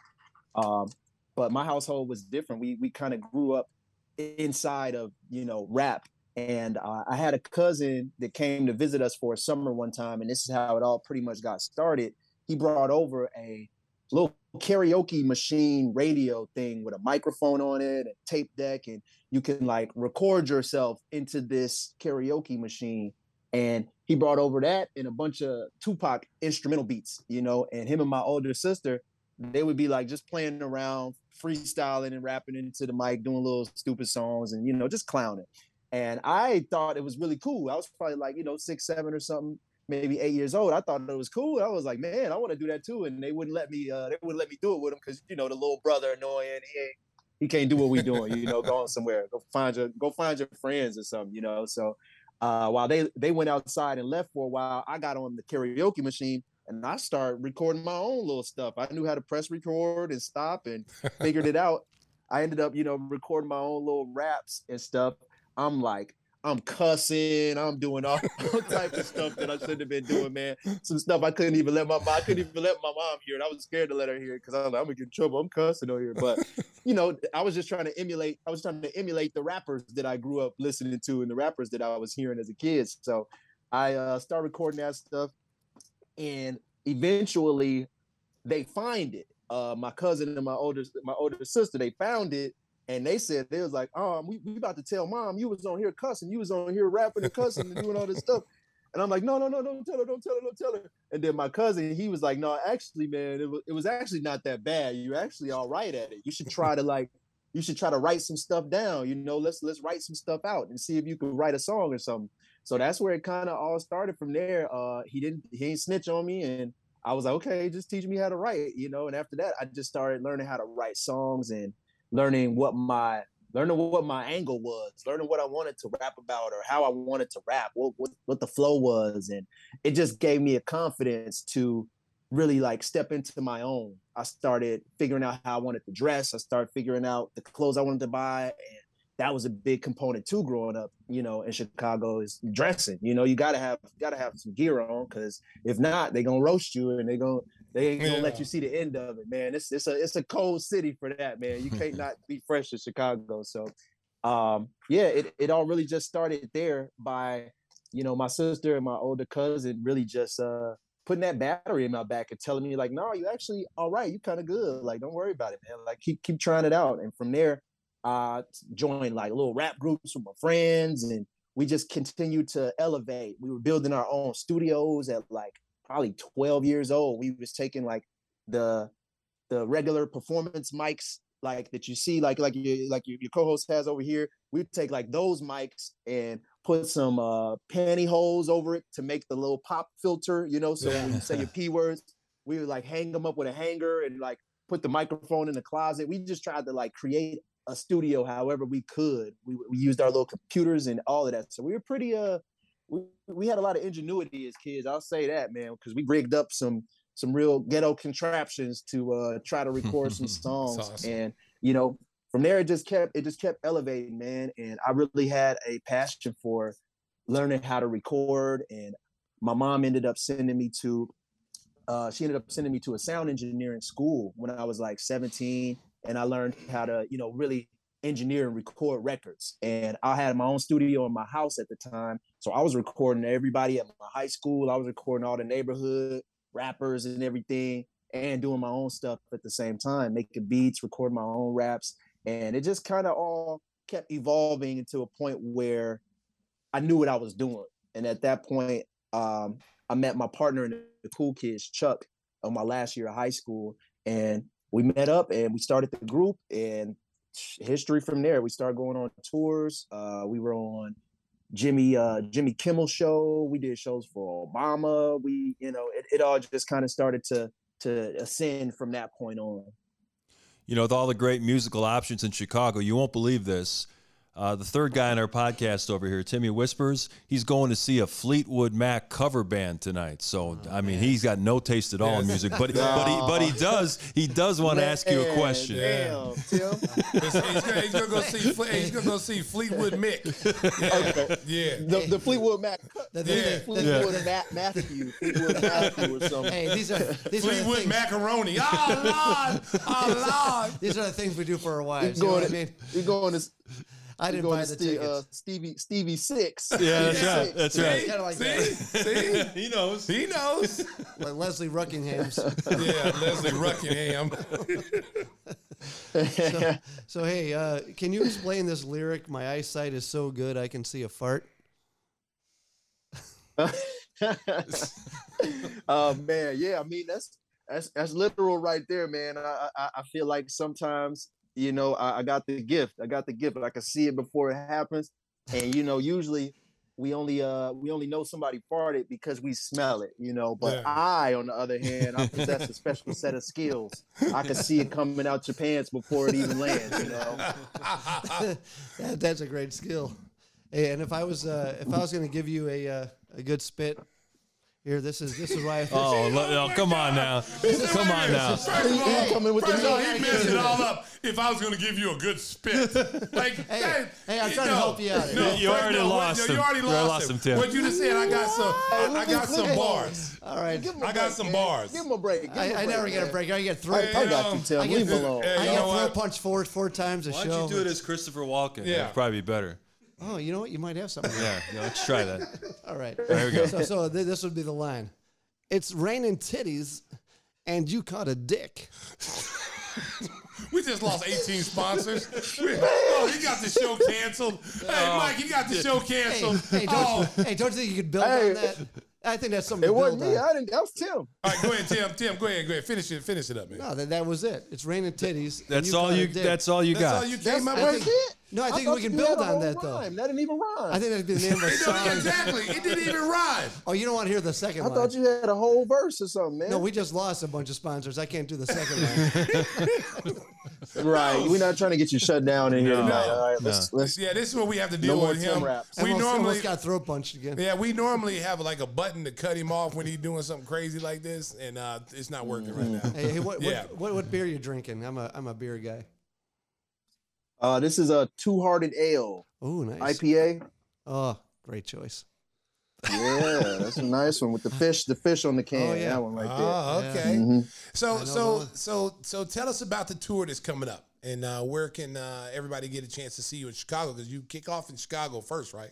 Um, but my household was different. We we kind of grew up inside of you know rap, and uh, I had a cousin that came to visit us for a summer one time, and this is how it all pretty much got started. He brought over a little karaoke machine radio thing with a microphone on it and tape deck and you can like record yourself into this karaoke machine and he brought over that and a bunch of Tupac instrumental beats, you know, and him and my older sister, they would be like just playing around, freestyling and rapping into the mic, doing little stupid songs and you know, just clowning. And I thought it was really cool. I was probably like, you know, six, seven or something, maybe eight years old. I thought it was cool. I was like, man, I want to do that too. And they wouldn't let me, uh, they wouldn't let me do it with them because, you know, the little brother annoying, he he can't do what we doing, you know, going somewhere. Go find your go find your friends or something, you know. So uh, while they they went outside and left for a while, I got on the karaoke machine and I started recording my own little stuff. I knew how to press record and stop and figured it out. I ended up, you know, recording my own little raps and stuff. I'm like, I'm cussing, I'm doing all, all types of stuff that I shouldn't have been doing, man. Some stuff I couldn't even let my I couldn't even let my mom hear it. I was scared to let her hear it because I was like, I'm gonna get in trouble. I'm cussing over here. But you know, I was just trying to emulate, I was trying to emulate the rappers that I grew up listening to and the rappers that I was hearing as a kid. So I uh, started recording that stuff, and eventually they find it. Uh, my cousin and my older my older sister, they found it and they said they was like, "Oh, we, we about to tell mom you was on here cussing, you was on here rapping and cussing and doing all this stuff." And I'm like, "No, no, no, don't tell her, don't tell her, don't tell her." And then my cousin, he was like, "No, actually, man, it was it was actually not that bad. You're actually all right at it. You should try to like, you should try to write some stuff down. You know, let's let's write some stuff out and see if you can write a song or something." So that's where it kind of all started from there. Uh, he didn't he ain't snitch on me and. I was like, okay, just teach me how to write, you know. And after that, I just started learning how to write songs and learning what my learning what my angle was, learning what I wanted to rap about or how I wanted to rap, what what, what the flow was, and it just gave me a confidence to really like step into my own. I started figuring out how I wanted to dress. I started figuring out the clothes I wanted to buy, and that was a big component too. Growing up, you know, in Chicago is dressing. You know, you gotta have gotta have some gear on because if not, they're gonna roast you and they're gonna they ain't gonna let you see the end of it, man. It's it's a it's a cold city for that, man. You can't not be fresh in Chicago. So um yeah, it, it all really just started there by, you know, my sister and my older cousin really just uh putting that battery in my back and telling me like, no, you actually all right, you kind of good. Like, don't worry about it, man. Like keep keep trying it out. And from there, uh joined like little rap groups with my friends and we just continued to elevate. We were building our own studios at like probably 12 years old. We was taking like the the regular performance mics like that you see like like your like your, your co-host has over here. We'd take like those mics and put some uh pantyhose over it to make the little pop filter, you know, so when you say your P words, we would like hang them up with a hanger and like put the microphone in the closet. We just tried to like create a studio however we could. We, we used our little computers and all of that. So we were pretty uh we, we had a lot of ingenuity as kids. I'll say that, man, because we rigged up some some real ghetto contraptions to uh try to record some songs. awesome. And you know, from there it just kept it just kept elevating, man. And I really had a passion for learning how to record. And my mom ended up sending me to uh she ended up sending me to a sound engineering school when I was like 17 and I learned how to, you know, really engineer and record records. And I had my own studio in my house at the time. So I was recording everybody at my high school. I was recording all the neighborhood rappers and everything and doing my own stuff at the same time, making beats, recording my own raps. And it just kind of all kept evolving into a point where I knew what I was doing. And at that point, um, I met my partner in the Cool Kids, Chuck, on my last year of high school. And we met up and we started the group and history from there. We started going on tours. Uh, we were on Jimmy uh, Jimmy Kimmel show. We did shows for Obama. We, you know, it, it all just kind of started to to ascend from that point on. You know, with all the great musical options in Chicago, you won't believe this. Uh, the third guy in our podcast over here, Timmy Whispers, he's going to see a Fleetwood Mac cover band tonight. So, I mean, he's got no taste at all in music, but but he but he does he does want to ask you a question. Damn, Tim. he's, he's gonna, he's gonna go see Fle- he's gonna go see Fleetwood Mick. Yeah, yeah. The, the Fleetwood Mac, The- the, Yeah. Fleetwood Ma- Matthew, Fleetwood Matthew or something. Hey, these are these are the Fleetwood macaroni. Oh Lord, oh Lord. these are the things we do for our You're wives. You know going, what I mean? you're going to, I didn't going buy to the Ste- tickets. uh, Stevie Stevie Six. Yeah, that's Stevie right. That's See, right. Kinda like see, that. see, He knows. he knows. Like Leslie Ruckingham's. Yeah, Leslie Ruckingham. So hey, uh, can you explain this lyric? My eyesight is so good I can see a fart. uh, man, yeah. I mean, that's that's that's literal right there, man. I I, I feel like sometimes, you know, I, I got the gift. I got the gift, but I can see it before it happens. And you know, usually we only uh we only know somebody farted because we smell it, you know. But Yeah. I, on the other hand, I possess a special set of skills. I can see it coming out your pants before it even lands, you know. That, that's a great skill. Hey, and if I was uh, if I was going to give you a uh, a good spit, here this is this is why I. Oh, lo- oh, come on now. Come on now. First of He- he all, coming with the first of all, he messed it all up. If I was going to give you a good spit, like, Hey, that- hey, I'm you trying to help you out. No, You first- already no, lost no, him. You already You lost, already lost him. him, Tim. What you just said, I got some. I, I got some Hey, bars. All right, Give him a I got break, some man. bars. Give him a break. Give him I, a I never break, get a break. I get throw. I, I got you, Tim. Get- Leave him alone. I you get throw punch four four times a show. Why don't you do it as Christopher Walken? Yeah. Probably be better. Oh, you know what? You might have something. Yeah, yeah, let's try that. All right. There we go. So, so th- this would be the line. It's raining titties, and you caught a dick. We just lost 18 sponsors. We- oh, he got the show canceled. Hey, oh, Mike, he got the show Hey, canceled. hey, don't, oh. you, hey, don't you think you could build Hey. on that? I think that's something It to wasn't me. on. I didn't. That was Tim. All right, go ahead, Tim. Tim, go ahead, go ahead. Finish it. Finish it up, man. No, that, that was it. It's raining titties. and That's all caught a you. That's all you That's got. all you came up with. it. No, I think thought we can build on whole that, though. That didn't even rhyme. I think that'd be the name of a It song. exactly. It didn't even rhyme. Oh, you don't want to hear the second I line? thought you had a whole verse or something, man. No, we just lost a bunch of sponsors. I can't do the second line. right. We're not trying to get you shut down in here No. tonight. All right, let's let's. Yeah, this is what we have to No deal more with him. raps. We almost, normally, almost got throat punched again. yeah, we normally have like a button to cut him off when he's doing something crazy like this, and uh, it's not working right now. Hey, hey, what, Yeah. what, what, what beer you drinking? I'm a I'm a beer guy. Uh, this is a two hearted ale Oh, nice. IPA. Oh, great choice. Yeah, that's a nice one with the fish, the fish on the can. Oh, yeah. That one right there. Oh, Yeah. okay. Mhm. So, so, so, so, tell us about the tour that's coming up, and uh, where can uh, everybody get a chance to see you in Chicago? Because you kick off in Chicago first, right?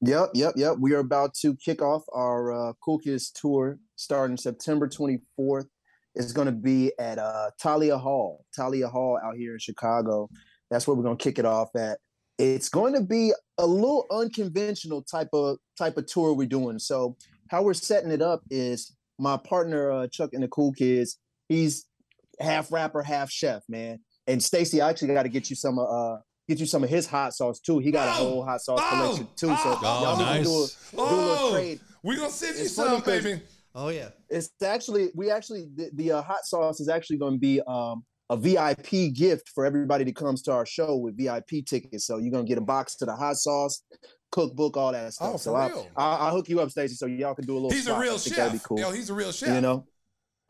Yep, yep, yep. We are about to kick off our uh, Cool Kids tour starting September 24th. It's going to be at uh, Thalia Hall, Thalia Hall out here in Chicago. That's where we're going to kick it off at. It's going to be a little unconventional type of type of tour we're doing. So how we're setting it up is my partner uh, Chuck and the Cool Kids. He's half rapper, half chef, man. And Stacey, I actually got to get you some uh get you some of his hot sauce too. He got a Oh! whole hot sauce Oh! collection too. So Oh! y'all need to do a, nice. do a little Oh, trade. we gonna send you It's funny some, 'cause- baby. Oh yeah. It's actually we actually the, the uh, hot sauce is actually going to be um a VIP gift for everybody that comes to our show with VIP tickets. So you're gonna get a box to the hot sauce, cookbook, all that stuff. Oh, so I, real? I, I'll hook you up, Stacey, so y'all can do a little. He's a real think that'd be cool. Yo, he's a real chef. You know.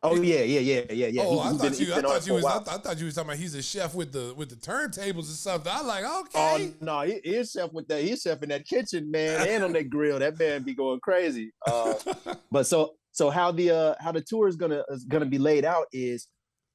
Oh yeah, yeah, yeah, yeah, yeah. oh, He- I thought been- you. I thought you was. I, th- I thought you was talking about he's a chef with the with the turntables or something. I like okay. Oh no, he, he's chef with that. He's chef in that kitchen, man, and on that grill. That man be going crazy. Uh, but so so how the uh, how the tour is gonna is gonna be laid out is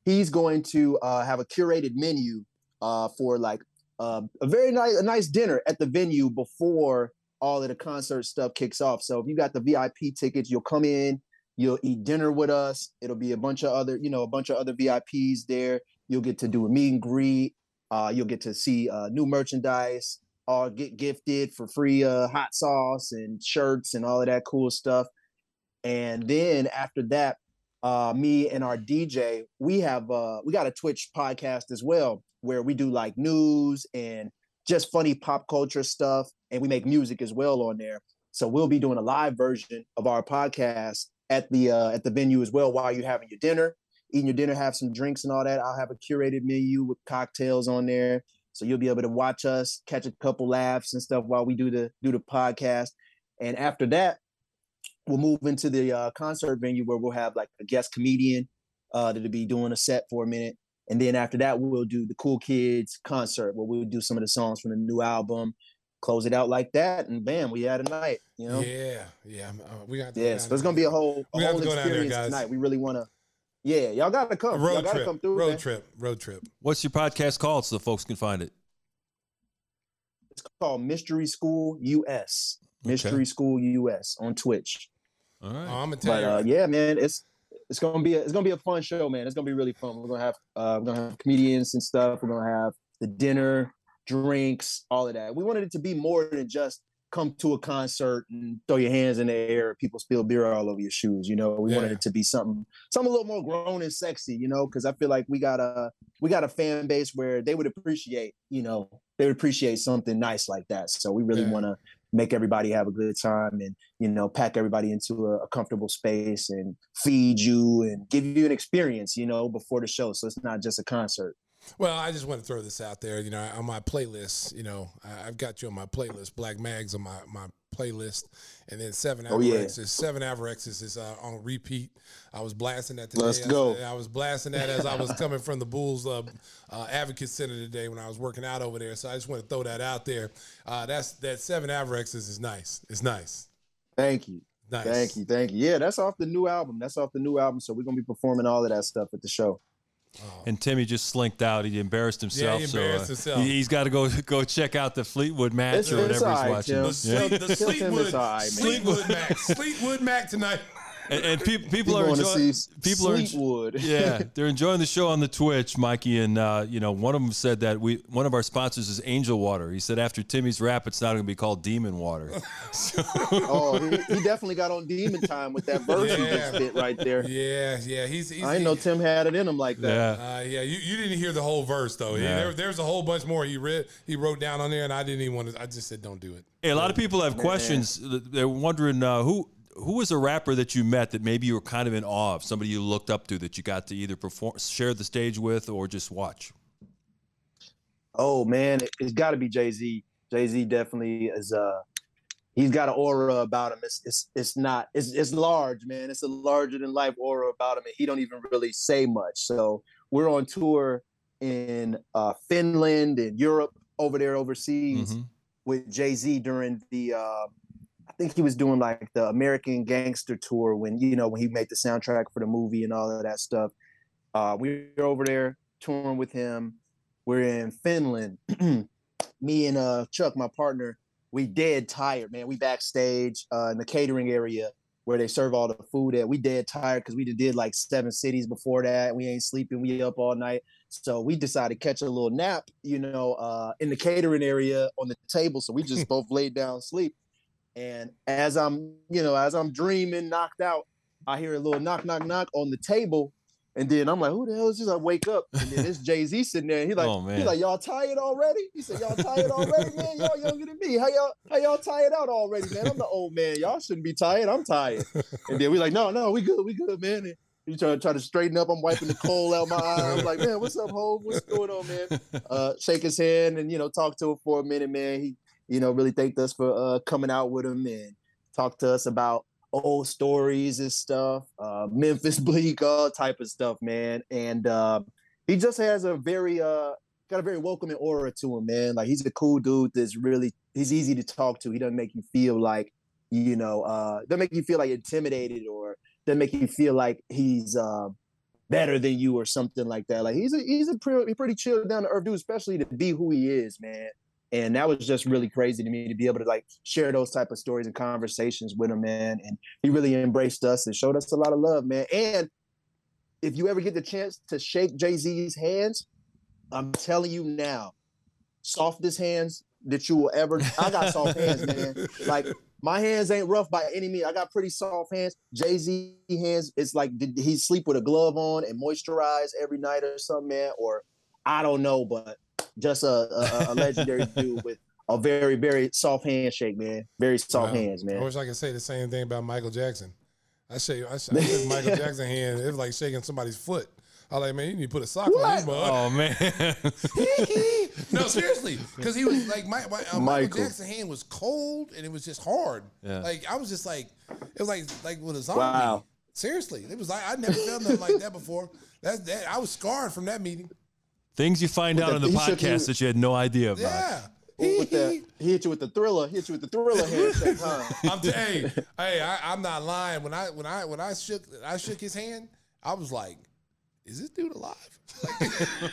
he's going to uh, have a curated menu uh, for like uh, a very nice a nice dinner at the venue before all of the concert stuff kicks off. So if you got the VIP tickets, you'll come in, you'll eat dinner with us. It'll be a bunch of other you know a bunch of other VIPs there. You'll get to do a meet and greet. Uh, you'll get to see uh, new merchandise, All get gifted for free uh, hot sauce and shirts and all of that cool stuff. And then after that, uh, me and our DJ, we have uh, we got a Twitch podcast as well where we do like news and just funny pop culture stuff, and we make music as well on there. So we'll be doing a live version of our podcast at the uh, at the venue as well while you're having your dinner, eating your dinner, have some drinks and all that. I'll have a curated menu with cocktails on there, so you'll be able to watch us, catch a couple laughs and stuff while we do the do the podcast. And after that, we'll move into the uh, concert venue where we'll have like a guest comedian uh, that'll be doing a set for a minute. And then after that, we'll do the Cool Kids concert where we'll do some of the songs from the new album, close it out like that, and bam, we had a night. You know, Yeah, yeah. uh, we got. yeah. So it's gonna be a whole, a We whole to go there, experience tonight. We really want to. Yeah, y'all gotta come. y'all road gotta trip. come through. road man. trip. Road trip. What's your podcast called so the folks can find it? It's called Mystery School US. Mystery School US on Twitch. All right. Oh, I'm gonna tell But you. uh, yeah, man, it's it's gonna be a, it's gonna be a fun show, man. It's gonna be really fun. We're gonna have uh, we're gonna have comedians and stuff. We're gonna have the dinner, drinks, all of that. We wanted it to be more than just come to a concert and throw your hands in the air, people spill beer all over your shoes. You know, we wanted it to be something, something a little more grown and sexy. You know, because I feel like we got a we got a fan base where they would appreciate, you know, they would appreciate something nice like that. So we really Yeah. want to make everybody have a good time and you know pack everybody into a, a comfortable space and feed you and give you an experience you know before the show. So it's not just a concert Well, I just want to throw this out there. You know, on my playlist, you know, I, I've got you on my playlist. Black Mags on my, my playlist, and then Seven Oh, yeah. Avarexes. Seven Avarexes is uh, on repeat. I was blasting that today. Let's I- go. I, was blasting that as I was coming from the Bulls uh, uh, Advocate Center today when I was working out over there. So I just want to throw that out there. Uh, that's that Seven Avarexes is nice. It's nice. thank you Nice. thank you thank you yeah that's off the new album that's off the new album so we're gonna be performing all of that stuff at the show And Timmy just slinked out. He embarrassed himself. he so embarrassed uh, himself. he, has got to go go check out the Fleetwood match It's- or whatever he's right, watching. Tim. The, Yeah. Sleet, the Tell him Sleetwood, it's all right, man. Sleetwood Mac, Sleetwood Mac tonight. And, and pe- people We're are going to enjoying. see People are. yeah, they're enjoying the show on the Twitch, Mikey, and uh, you know one of them said that we one of our sponsors is Angel Water. He said after Timmy's rap, it's not going to be called Demon Water. So, oh he, he definitely got on demon time with that verse he just spit right there Yeah, yeah, he's. he's i didn't know tim had it in him like that yeah, Uh, yeah, you, you didn't hear the whole verse though. Yeah. there, there's a whole bunch more he read. He wrote down on there, and I didn't even want to. I just said, "Don't do it." Hey, a lot of people have questions. They're wondering uh, who who was a rapper that you met that maybe you were kind of in awe of, somebody you looked up to that you got to either perform, share the stage with, or just watch. Oh man, it, has got to be Jay Z. Jay Z definitely is. Uh, he's got an aura about him. It's it's it's not. It's it's large, man. It's a larger than life aura about him, and he don't even really say much. So we're on tour in uh, Finland and Europe, over there overseas Mhm. with Jay Z during the. Uh, think he was doing like the American Gangster tour when you know when he made the soundtrack for the movie and all of that stuff. Uh, we were over there touring with him. We're in Finland. Me and uh, Chuck, my partner, we dead tired, man. We backstage uh, in the catering area where they serve all the food at. We dead tired because we did like seven cities before that. We ain't sleeping. We up all night. So we decided to catch a little nap, you know, uh, in the catering area on the table. So we just both laid down sleep. And as I'm, you know, as I'm dreaming, knocked out, I hear a little knock, knock, knock on the table. And then I'm like, who the hell is this? I wake up and then it's Jay Z sitting there. And he's like, Oh, man. he's like, y'all tired already? He said, y'all tired already, man? Y'all younger than me. How y'all how y'all tired out already, man? I'm the old man. Y'all shouldn't be tired. I'm tired. And then we like, no, no, we good, we good, man. And he trying to try to straighten up. I'm wiping the coal out my eye. I'm like, man, what's up, Hove? What's going on, man? Uh, shake his hand and you know talk to him for a minute, man. He you know really thanked us for uh, coming out with him and talked to us about old stories and stuff, uh, Memphis Bleek, all type of stuff, man. And uh, he just has a very uh, got a very welcoming aura to him, man. Like he's a cool dude that's really he's easy to talk to. He doesn't make you feel like you know uh, doesn't make you feel like intimidated or doesn't make you feel like he's uh, better than you or something like that. Like he's a he's a pretty pretty chill down to earth dude, especially to be who he is, man. And that was just really crazy to me to be able to like share those type of stories and conversations with him, man. And he really embraced us and showed us a lot of love, man. And if you ever get the chance to shake Jay Z's hands, I'm telling you now, softest hands that you will ever. I got soft hands, man. Like my hands ain't rough by any means. I got pretty soft hands. Jay Z hands, it's like did he sleep with a glove on and moisturize every night or something, man? Or I don't know, but just a, a, a legendary dude with a very, very soft handshake, man. Very soft Wow. hands, man. I wish I could say the same thing about Michael Jackson. I say I, sh- I shook Michael Jackson hand. It was like shaking somebody's foot. I was like, man, you need to put a sock on this mug. Oh man, no, seriously, because he was like, my, my, uh, Michael. Michael. Jackson's hand was cold and it was just hard. Yeah. Like I was just like, it was like like with a zombie. Wow. Seriously, it was like I never felt nothing like that before. That's that. I was scarred from that meeting. Things you find out the- on the he you- podcast that you had no idea about. Yeah. With the, he hit you with the thriller. He hit you with the thriller handshake, huh? I'm t- hey, hey, I, I'm not lying. When I when I when I shook I shook his hand, I was like, "Is this dude alive?"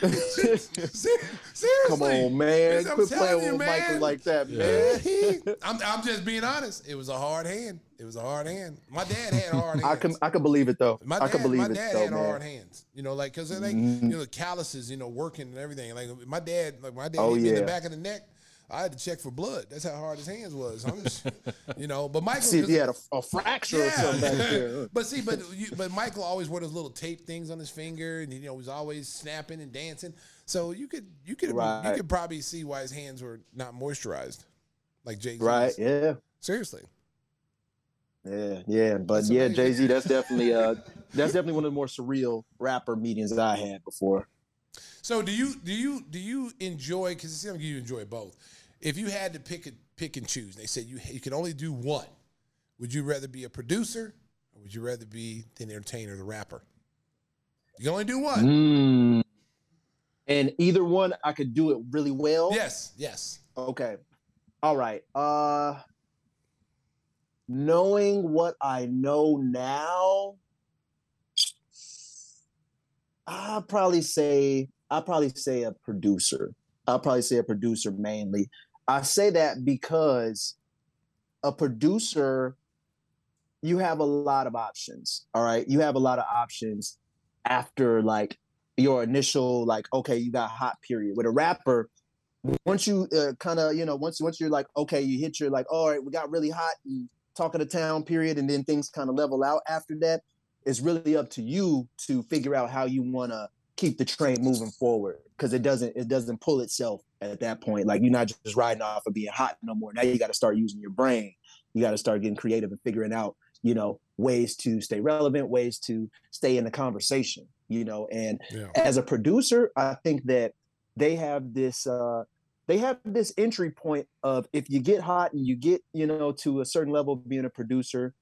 Like, seriously, Come on, man. I'm Quit playing you, with Michael man. like that, Yeah. man. I'm, I'm just being honest. It was a hard hand. It was a hard hand. My dad had hard hands. I can I can believe it though. My I dad, can believe my it dad though, had man. hard hands. You know, like because they, like Mhm. you know calluses, you know, working and everything. Like my dad, like my dad Oh, hit me in the back of the neck. I had to check for blood. That's how hard his hands was. I'm just, you know. But Michael, See, if he had a, a fracture or something back there. but see, but you, but Michael always wore those little tape things on his finger, and you know he was always snapping and dancing. So you could you could you could probably see why his hands were not moisturized, like Jay. Z. Right? Yeah. Seriously. Yeah, yeah, but That's yeah. Jay Z. That's definitely uh, that's definitely one of the more surreal rapper meetings that I had before. So do you do you do you enjoy? Because it seems like you enjoy both. If you had to pick a, pick and choose, they said you you can only do one. Would you rather be a producer or would you rather be the entertainer, the rapper? You can only do one. Mm. And either one, I could do it really well. Yes, yes. Okay. All right. Uh, knowing what I know now, I'll probably say I'll probably say a producer. I'll probably say a producer mainly. I say that because a producer, you have a lot of options. All right. You have a lot of options after like your initial, like, okay, you got hot period. With a rapper, once you uh, kind of, you know, once once you're like, okay, you hit your like, all right, we got really hot and talk of the town period, and then things kind of level out after that. It's really up to you to figure out how you want to keep the train moving forward because it doesn't it doesn't pull itself at that point. Like you're not just riding off of being hot no more. Now you got to start using your brain. You got to start getting creative and figuring out, you know, ways to stay relevant, ways to stay in the conversation. You know, and Yeah. as a producer, I think that they have this uh they have this entry point of if you get hot and you get, you know, to a certain level of being a producer,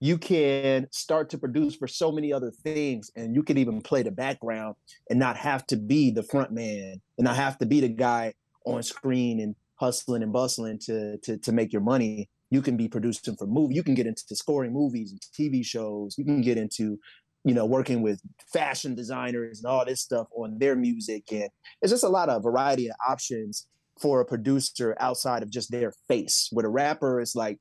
you can start to produce for so many other things and you can even play the background and not have to be the front man and not have to be the guy on screen and hustling and bustling to to to make your money. You can be producing for movie. You can get into scoring movies and TV shows. You can get into you know, working with fashion designers and all this stuff on their music. And it's just a lot of variety of options for a producer outside of just their face. With a rapper, it's like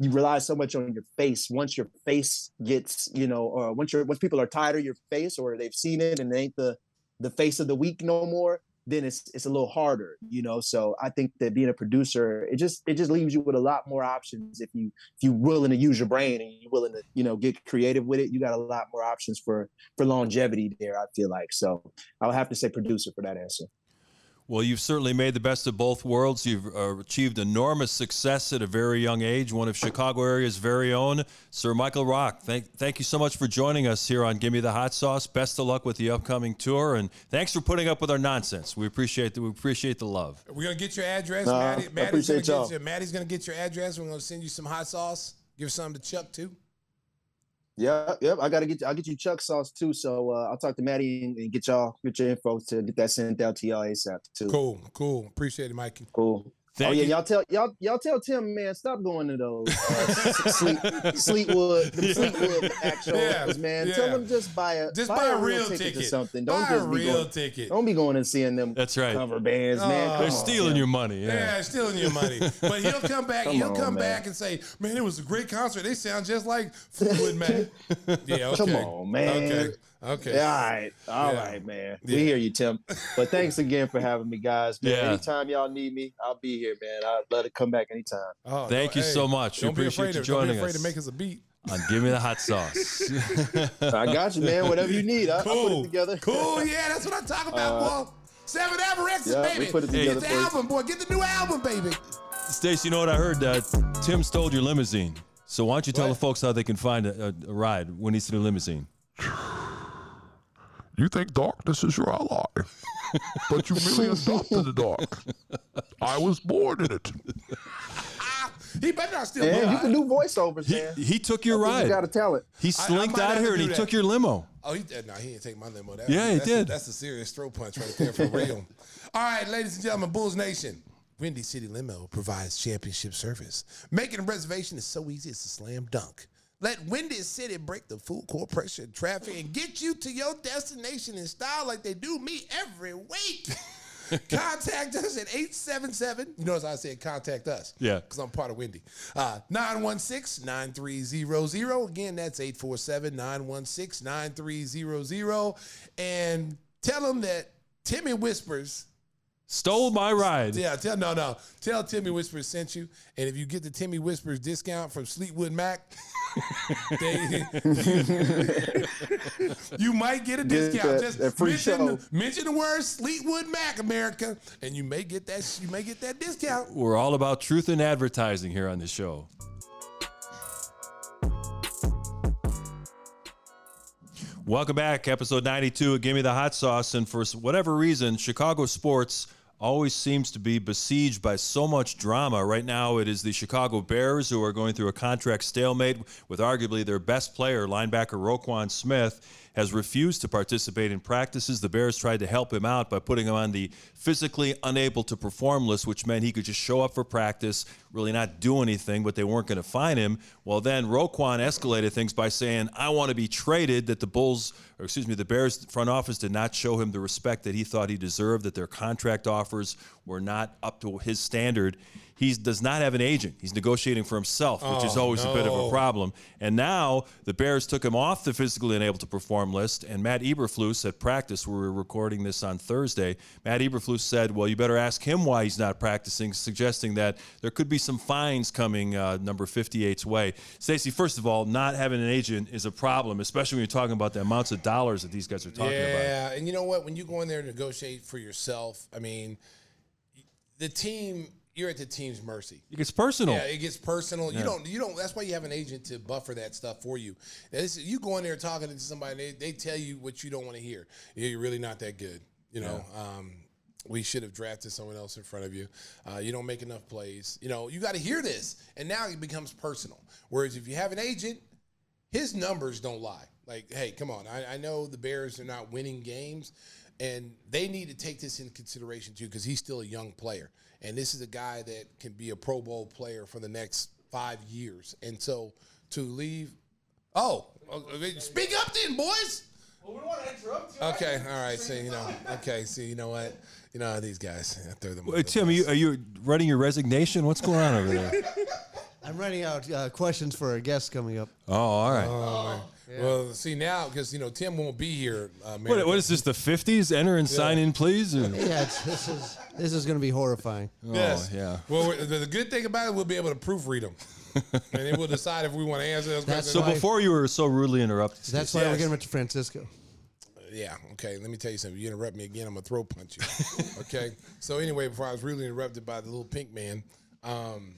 you rely so much on your face. Once your face gets, you know, or once you're once people are tired of your face or they've seen it and it ain't the the face of the week no more, then it's it's a little harder, you know. So I think that being a producer, it just it just leaves you with a lot more options if you if you're willing to use your brain and you're willing to you know get creative with it. You got a lot more options for for longevity there. I feel like so. I would have to say producer for that answer. Well, you've certainly made the best of both worlds. You've uh, achieved enormous success at a very young age, one of Chicago area's very own. Sir Michael Rock, thank, thank you so much for joining us here on Gimme the Hot Sauce. Best of luck with the upcoming tour, and thanks for putting up with our nonsense. We appreciate the, we appreciate the love. We're gonna get your address. Nah, Maddie, I Maddie's, gonna appreciate get y'all. your, Maddie's gonna get your address. We're gonna send you some hot sauce. Give some to Chuck too. Yeah, yep. I gotta get I'll get you Chuck sauce too. So uh, I'll talk to Maddie and, and get y'all get your info to get that sent out to y'all ASAP too. Cool, cool. Appreciate it, Mikey. Cool. Thank oh yeah, you. y'all tell y'all y'all tell Tim man stop going to those uh, Sleep, Sleetwood the Sleetwood act shows Yeah, man. yeah. Tell them just buy a Just buy, buy a a real real ticket, ticket. or something. Don't Buy just a real going, ticket. Don't be going and seeing them That's right. cover bands, man. Oh. Come They're on, stealing Tim. your money. Yeah. Yeah, stealing your money. But he'll come back. Come he'll on, come man. back and say, "Man, it was a great concert. They sound just like Fleetwood Mac." yeah, okay. Come on, man. Okay, okay. All right, all right, Yeah. man. Yeah. We hear you, Tim. But thanks again for having me, guys. Man, Yeah. anytime y'all need me, I'll be here, man. I'd love to come back anytime. Oh, Thank you so much. We appreciate afraid you of, don't joining be afraid us. to make us a beat. on Give Me the Hot Sauce. I got you, man. Whatever you need, I, I'll put it together. Cool. Yeah, that's what I'm talking about, boy. Seven Avarexes, yeah, we baby. put it Get together the for you. album, boy. Get the new album, baby. Stacey, you know what I heard? Uh, Tim stole your limousine. So why don't you tell What? the folks how they can find a, a, a ride when he's in the limousine? You think darkness is your ally, but you merely adopted the dark. I was born in it. Ah, he better not steal Man, my you can do voiceovers, He, man. he took your I ride. You got a talent. he I slinked out of here and he do took your limo. Oh, he did. No, he didn't take my limo. That, Yeah, he that's A, did. that's a serious throw punch right there for real. All right, ladies and gentlemen, Bulls Nation. Windy City Limo provides championship service. Making a reservation is so easy, it's a slam dunk. Let Windy City break the food court pressure and traffic and get you to your destination in style like they do me every week. contact us at 877. You notice I said contact us. Yeah. Because I'm part of Windy. Uh, 916 9300. Again, that's 847 916 9300. And tell them that Timmy Whispers Stole my ride. Yeah, tell no no. Tell Timmy Whispers sent you, and if you get the Timmy Whispers discount from Fleetwood Mac, they, you might get a discount. that- Just that free mention, the, mention the word Fleetwood Mac, America, and you may get that. You may get that discount. We're all about truth in advertising here on the show. Welcome back, episode 92 of Give Me the Hot Sauce. And for whatever reason, Chicago sports always seems to be besieged by so much drama. Right now, it is the Chicago Bears who are going through a contract stalemate with arguably their best player, linebacker Roquan Smith. Has refused to participate in practices. The Bears tried to help him out by putting him on the physically unable to perform list, which meant he could just show up for practice, really not do anything, but they weren't going to find him. Well, then Roquan escalated things by saying, I want to be traded, that the Bulls, or excuse me, the Bears front office did not show him the respect that he thought he deserved, that their contract offers were not up to his standard. He does not have an agent. He's negotiating for himself, which is Oh, always a bit of a problem. And now the Bears took him off the physically unable to perform list. And Matt Eberflus at practice, we were recording this on Thursday. Matt Eberflus said, "Well, you better ask him why he's not practicing," suggesting that there could be some fines coming uh, number 58's way. Stacey, first of all, not having an agent is a problem, especially when you're talking about the amounts of dollars that these guys are talking about. Yeah, and you know what? When you go in there and negotiate for yourself, I mean, the team. You're at the team's mercy. It gets personal. Yeah, it gets personal. You don't. You don't. That's why you have an agent to buffer that stuff for you. This, you go in there talking to somebody, they, they tell you what you don't want to hear. You're really not that good. You know, um, we should have drafted someone else in front of you. Uh, you don't make enough plays. You know, you got to hear this, and now it becomes personal. Whereas if you have an agent, his numbers don't lie. Like, hey, come on. I, I know the Bears are not winning games, and they need to take this into consideration too because he's still a young player, and this is a guy that can be a Pro Bowl player for the next five years. And so to leave, oh, okay, speak up then, boys. Okay, all right. So you know, okay. So you know what, you know these guys. I throw them. Wait, Tim, are you, are you running your resignation? What's going on over there? I'm running out uh, questions for our guests coming up. Oh, all right. Well, see now because you know Tim won't be here. Uh, What, what is this, the 50s? Enter and sign in, please? Or- Yeah, this is this is going to be horrifying. Yes. Oh, yeah. Well, the, the good thing about it, we'll be able to proofread them, and then we'll decide if we want to answer those That's questions. So why- before you were so rudely interrupted, That's Stacey, why we're getting to Francisco. Yeah. Okay. Let me tell you something. You interrupt me again, I'm gonna throw punch you. okay. So anyway, before I was really interrupted by the little pink man, um,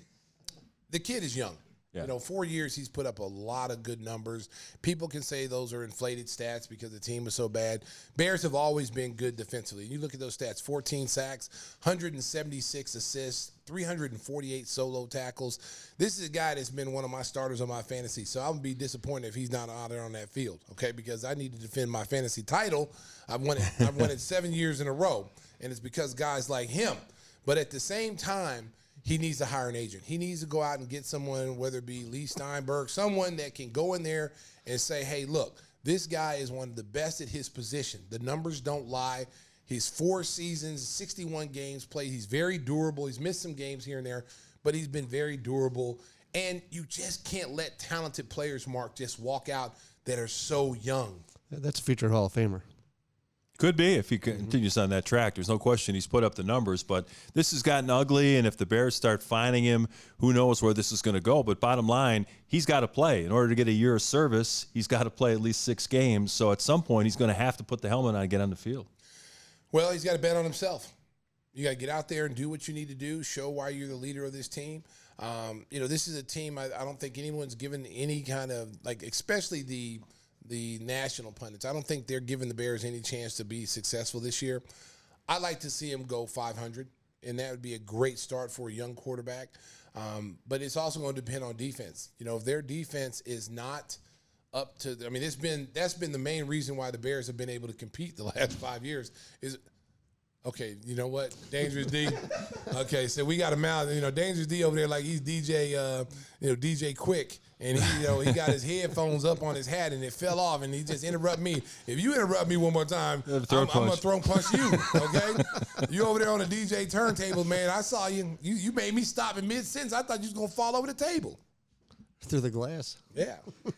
the kid is young. Yeah. You know, four years he's put up a lot of good numbers. People can say those are inflated stats because the team was so bad. Bears have always been good defensively. You look at those stats: 14 sacks, 176 assists, 348 solo tackles. This is a guy that's been one of my starters on my fantasy. So I'm gonna be disappointed if he's not out there on that field. Okay, because I need to defend my fantasy title. I've won it. I've won it seven years in a row, and it's because guys like him. But at the same time, he needs to hire an agent. He needs to go out and get someone, whether it be Leigh Steinberg, someone that can go in there and say, hey, look, this guy is one of the best at his position. The numbers don't lie. He's four seasons, 61 games played. He's very durable. He's missed some games here and there, but he's been very durable. And you just can't let talented players, Mark, just walk out that are so young. That's a future Hall of Famer. Could be if he continues on that track. There's no question he's put up the numbers, but this has gotten ugly. And if the Bears start finding him, who knows where this is going to go? But bottom line, he's got to play. In order to get a year of service, he's got to play at least six games. So at some point, he's going to have to put the helmet on and get on the field. Well, he's got to bet on himself. You got to get out there and do what you need to do. Show why you're the leader of this team. Um, you know, this is a team. I, I don't think anyone's given any kind of like, especially the the national pundits. I don't think they're giving the Bears any chance to be successful this year. I'd like to see him go 500, and that would be a great start for a young quarterback. Um, but it's also going to depend on defense. You know, if their defense is not up to, I mean, it's been that's been the main reason why the Bears have been able to compete the last five years. Is okay, you know what, Dangerous D. Okay, so we got a out. You know, Dangerous D over there like he's DJ, uh, you know, DJ Quik, and he, you know, he got his headphones up on his hat and it fell off, and he just interrupt me. If you interrupt me one more time, I'm, I'm gonna punch. throw punch you. Okay, you over there on the DJ turntable, man. I saw you. You you made me stop in mid sentence. I thought you was gonna fall over the table. Through the glass. Yeah.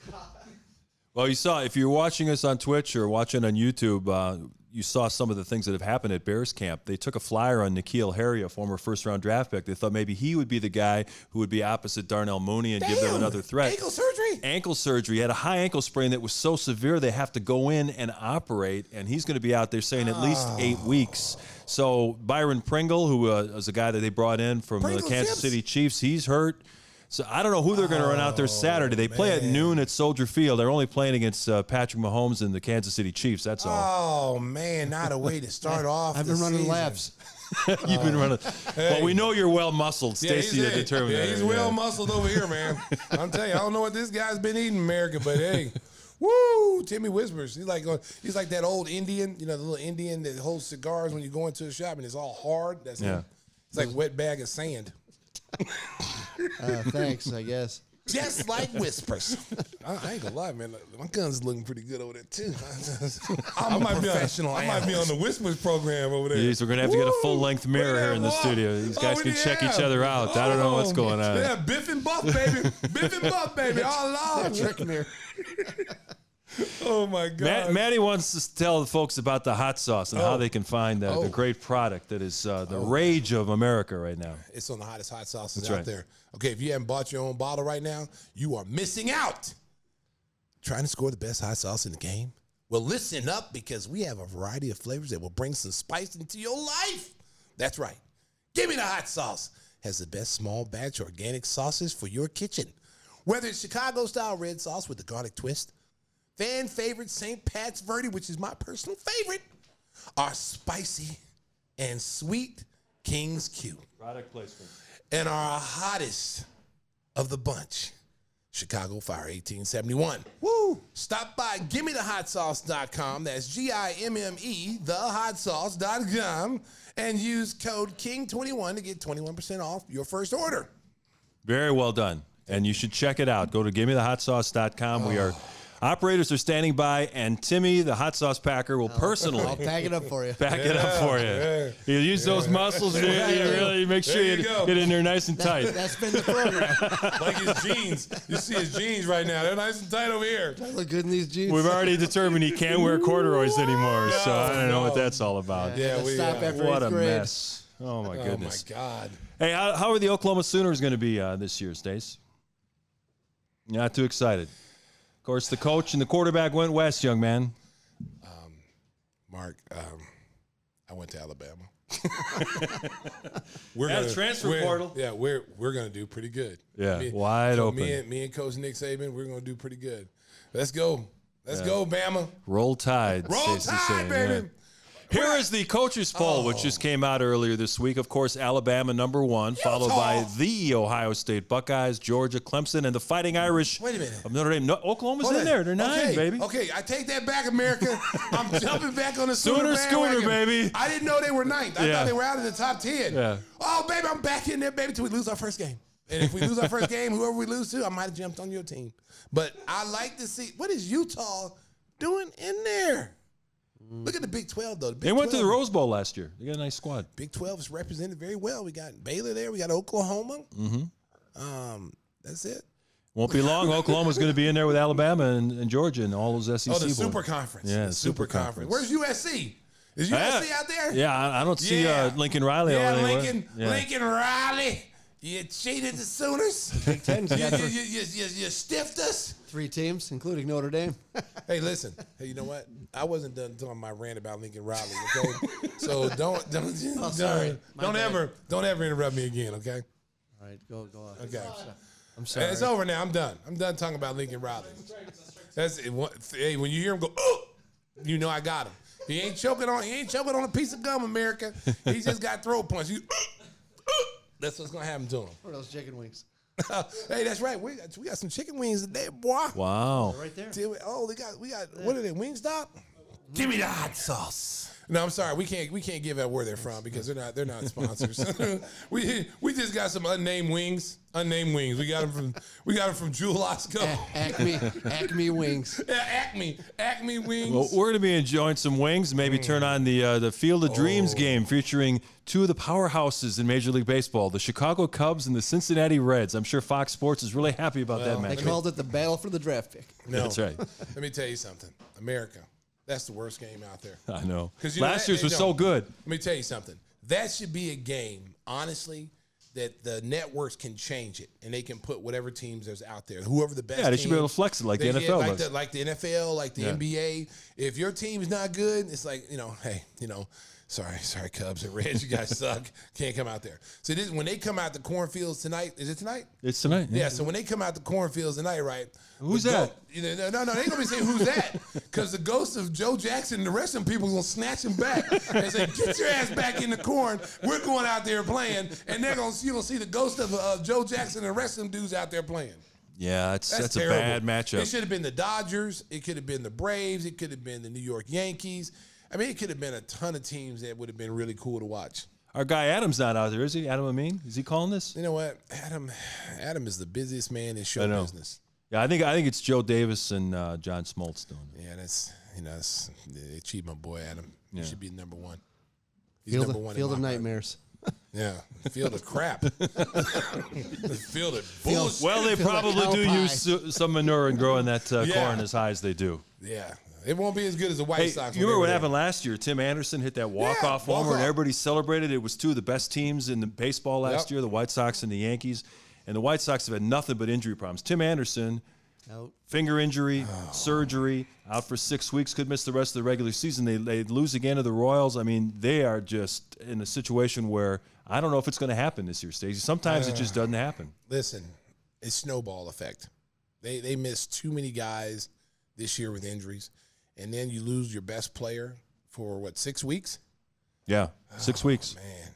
Well, you saw if you're watching us on Twitch or watching on YouTube, uh, you saw some of the things that have happened at Bears camp. They took a flyer on N'Keal Harry, a former first round draft pick. They thought maybe he would be the guy who would be opposite Darnell Mooney and give them another threat. Ankle surgery. Ankle surgery. He had a high ankle sprain that was so severe they have to go in and operate, and he's going to be out there saying at least eight weeks. So Byron Pringle, who uh, was a guy that they brought in from Pringle the Kansas Chips. City Chiefs, he's hurt. So I don't know who they're going to run out there Saturday. They play at Oh, man. noon at Soldier Field. They're only playing against uh, Patrick Mahomes and the Kansas City Chiefs. That's all. Oh man, not a way to start off. I've been running season. laps. You've been running. Well, we know you're well muscled. Yeah, Stacey had determined yeah, he's yeah. well muscled over here, man. I'm telling you, I don't know what this guy's been eating in America, but hey, woo! Timmy whispers. He's like uh, he's like that old Indian, you know, the little Indian that holds cigars when you go into a shop and it's all hard. That's Yeah. him. It's like a wet bag of sand. Uh, thanks, I guess. Just like whispers. I, I ain't gonna lie, man. My gun's looking pretty good over there too. I'm a professional. I might be on the whispers program over there. Jeez, we're gonna have to get a Woo! full-length mirror here in the that studio. walk. These guys we can need- check each other out. I don't know what's going on. Yeah, Biff and Buff, baby. Biff and Buff, baby. Oh Lord. Trick mirror. Oh my God. Matt, Maddie wants to tell the folks about the hot sauce and how Oh. they can find uh, Oh. the great product that is uh, the rage of America right now. It's on the hottest hot sauces That's out right. there. Okay, if you haven't bought your own bottle right now, you are missing out. Trying to score the best hot sauce in the game? Well, listen up because we have a variety of flavors that will bring some spice into your life. That's right. Give me the hot sauce. Has the best small batch organic sauces for your kitchen. Whether it's Chicago style red sauce with the garlic twist, fan favorite St. Pat's Verde, which is my personal favorite, or spicy and sweet King's Q Product placement. and our hottest of the bunch, Chicago Fire 1871. Woo! Stop by GimmeTheHotSauce.com. That's G I M M E, thehotsauce.com, and use code KING21 to get 21% off your first order. Very well done. And you should check it out. Go to givmethehotsauce.com. We are Oh. Operators are standing by, and Timmy, the hot sauce packer, will personally I'll pack it up for you. back it up for you. yeah. You use those muscles, you, you really make sure There you, you go. get in there nice and tight. That's been the program. Like his jeans. You see his jeans right now. They're nice and tight over here. I look good in these jeans. We've already determined he can't wear corduroys anymore, so I don't know what no. that's all about. Yeah, Let's we stop uh, after What eighth a grade. mess. Oh, my goodness. Oh my goodness. God. Hey, how, how are the Oklahoma Sooners going to be uh, this year, Stace? Not too excited. Of course, the coach and the quarterback went west, young man. Mark, um, I went to Alabama. we're Yeah, transfer we're- portal. Yeah, we're we're gonna do pretty good. Yeah, wide so open. Me and, me and Coach Nick Saban, we're gonna do pretty good. Let's go. Let's go, Bama. Roll Tide. Roll Tide, baby. yeah. Here is the coaches poll, which just oh. came out earlier this week. Of course, Alabama number one, followed by the Ohio State Buckeyes, Georgia, Clemson, and the Fighting Irish Wait a minute. of Notre Dame. No, Oklahoma's Hold in there. They're nine, okay, baby. Okay, I take that back, America. I'm jumping back on the Sooner, Sooner bandwagon. baby. I didn't know they were ninth. I Yeah. thought they were out of the top ten. Yeah. Oh, baby, I'm back in there, baby, till we lose our first game. And if we lose our first game, whoever we lose to, I might have jumped on your team. But I like to see what is Utah doing in there. Look at the Big 12 though. The Big They went to the Rose Bowl last year. They got a nice squad. Big 12 is represented very well. We got Baylor there. We got Oklahoma. Mm-hmm. Um, that's it. Won't be long. Oklahoma's going to be in there with Alabama and, and Georgia and all those SEC Oh, the boys. Super Conference. Yeah, the Super Super Conference. Conference. Where's USC? Is USC Yeah. out there? Yeah, I, I don't see Yeah. uh, Lincoln Riley Yeah, over there. Lincoln, Yeah. Lincoln Riley. You cheated the Sooners. Big Ten's you, got you, you, you, you, you stiffed us. Three teams, including Notre Dame. Hey, listen. Hey, you know what? I wasn't done doing my rant about Lincoln Riley. Okay, so don't don't Oh, don't, My don't bad. ever don't ever interrupt me again. Okay. All right, go go on. Okay. I'm sorry. It's over now. I'm done. I'm done talking about Lincoln Riley. That's it. Hey, when you hear him go, oh, you know I got him. He ain't choking on. He ain't choking on a piece of gum, America. He just got throat punch. You, that's what's gonna happen to him. What are those chicken wings? hey, that's right. We got, we got some chicken wings today, boy. Wow. Right there. Till Oh, they got we got what are they? Wingstop? Give me the hot sauce. No, I'm sorry. We can't we can't give out where they're from because they're not they're not sponsors. we we just got some unnamed wings. Unnamed wings. We got them from we got them from Jewel Osco. A- Acme, Acme wings. Yeah, Acme, Acme wings. Well, we're going to be enjoying some wings. Maybe turn on the uh, the Field of Dreams Oh. game featuring two of the powerhouses in Major League Baseball, the Chicago Cubs and the Cincinnati Reds. I'm sure Fox Sports is really happy about that match. They called it the battle for the draft pick. no, That's right. Let me tell you something, America. That's the worst game out there. I know. 'Cause you know Last that- year's was so good. Let me tell you something. That should be a game, honestly, that the networks can change it and they can put whatever teams there's out there. Whoever the best. Yeah, they should be able to flex it like the NFL like does. the, like the NFL, like the Yeah. NBA. If your team's not good, it's like you know, hey, you know, sorry, sorry, Cubs and Reds, you guys suck. Can't come out there. So this, when they come out the cornfields tonight, is it tonight? It's tonight. Yeah. So when they come out the cornfields tonight, right? Who's that? go- you know, no, no, they ain't gonna be saying who's that because the ghost of Joe Jackson and the rest of them people gonna snatch him back and say, "Get your ass back in the corn. We're going out there playing." And they're gonna you gonna see the ghost of uh, Joe Jackson and the rest of them dudes out there playing. Yeah, that's That's, that's, a bad It matchup. should have been the Dodgers. It could have been the Braves. It could have been the New York Yankees. I mean, it could have been a ton of teams that would have been really cool to watch. Our guy Adam's not out there, is he? Adam Amin? Is he calling this? You know what, Adam? Adam is the busiest man in show business. Yeah, I think I think it's Joe Davis and uh, John Smoltz doing it. Yeah, that's you know, that's they cheat my boy Adam. He Yeah. should be number one. He's Field, number of, one. in field of my heart. nightmares. Yeah, field of crap. field of bullshit. Well, they Feel like probably do pie. use some manure and growing that uh, Yeah. corn as high as they do. yeah, it won't be as good as the White Hey, Sox. you remember what were happened last year? Tim Anderson hit that walk-off walk homer, and everybody celebrated. It was two of the best teams in the baseball last Yep. year, the White Sox and the Yankees. And the White Sox have had nothing but injury problems. Tim Anderson, Out. finger injury, Oh. surgery, out for six weeks, could miss the rest of the regular season. They they lose again to the Royals. I mean, they are just in a situation where I don't know if it's going to happen this year, Stacey. Sometimes it just doesn't happen. Listen, it's snowball effect. They they missed too many guys this year with injuries, and then you lose your best player for what six weeks? Yeah, six oh, weeks. Man,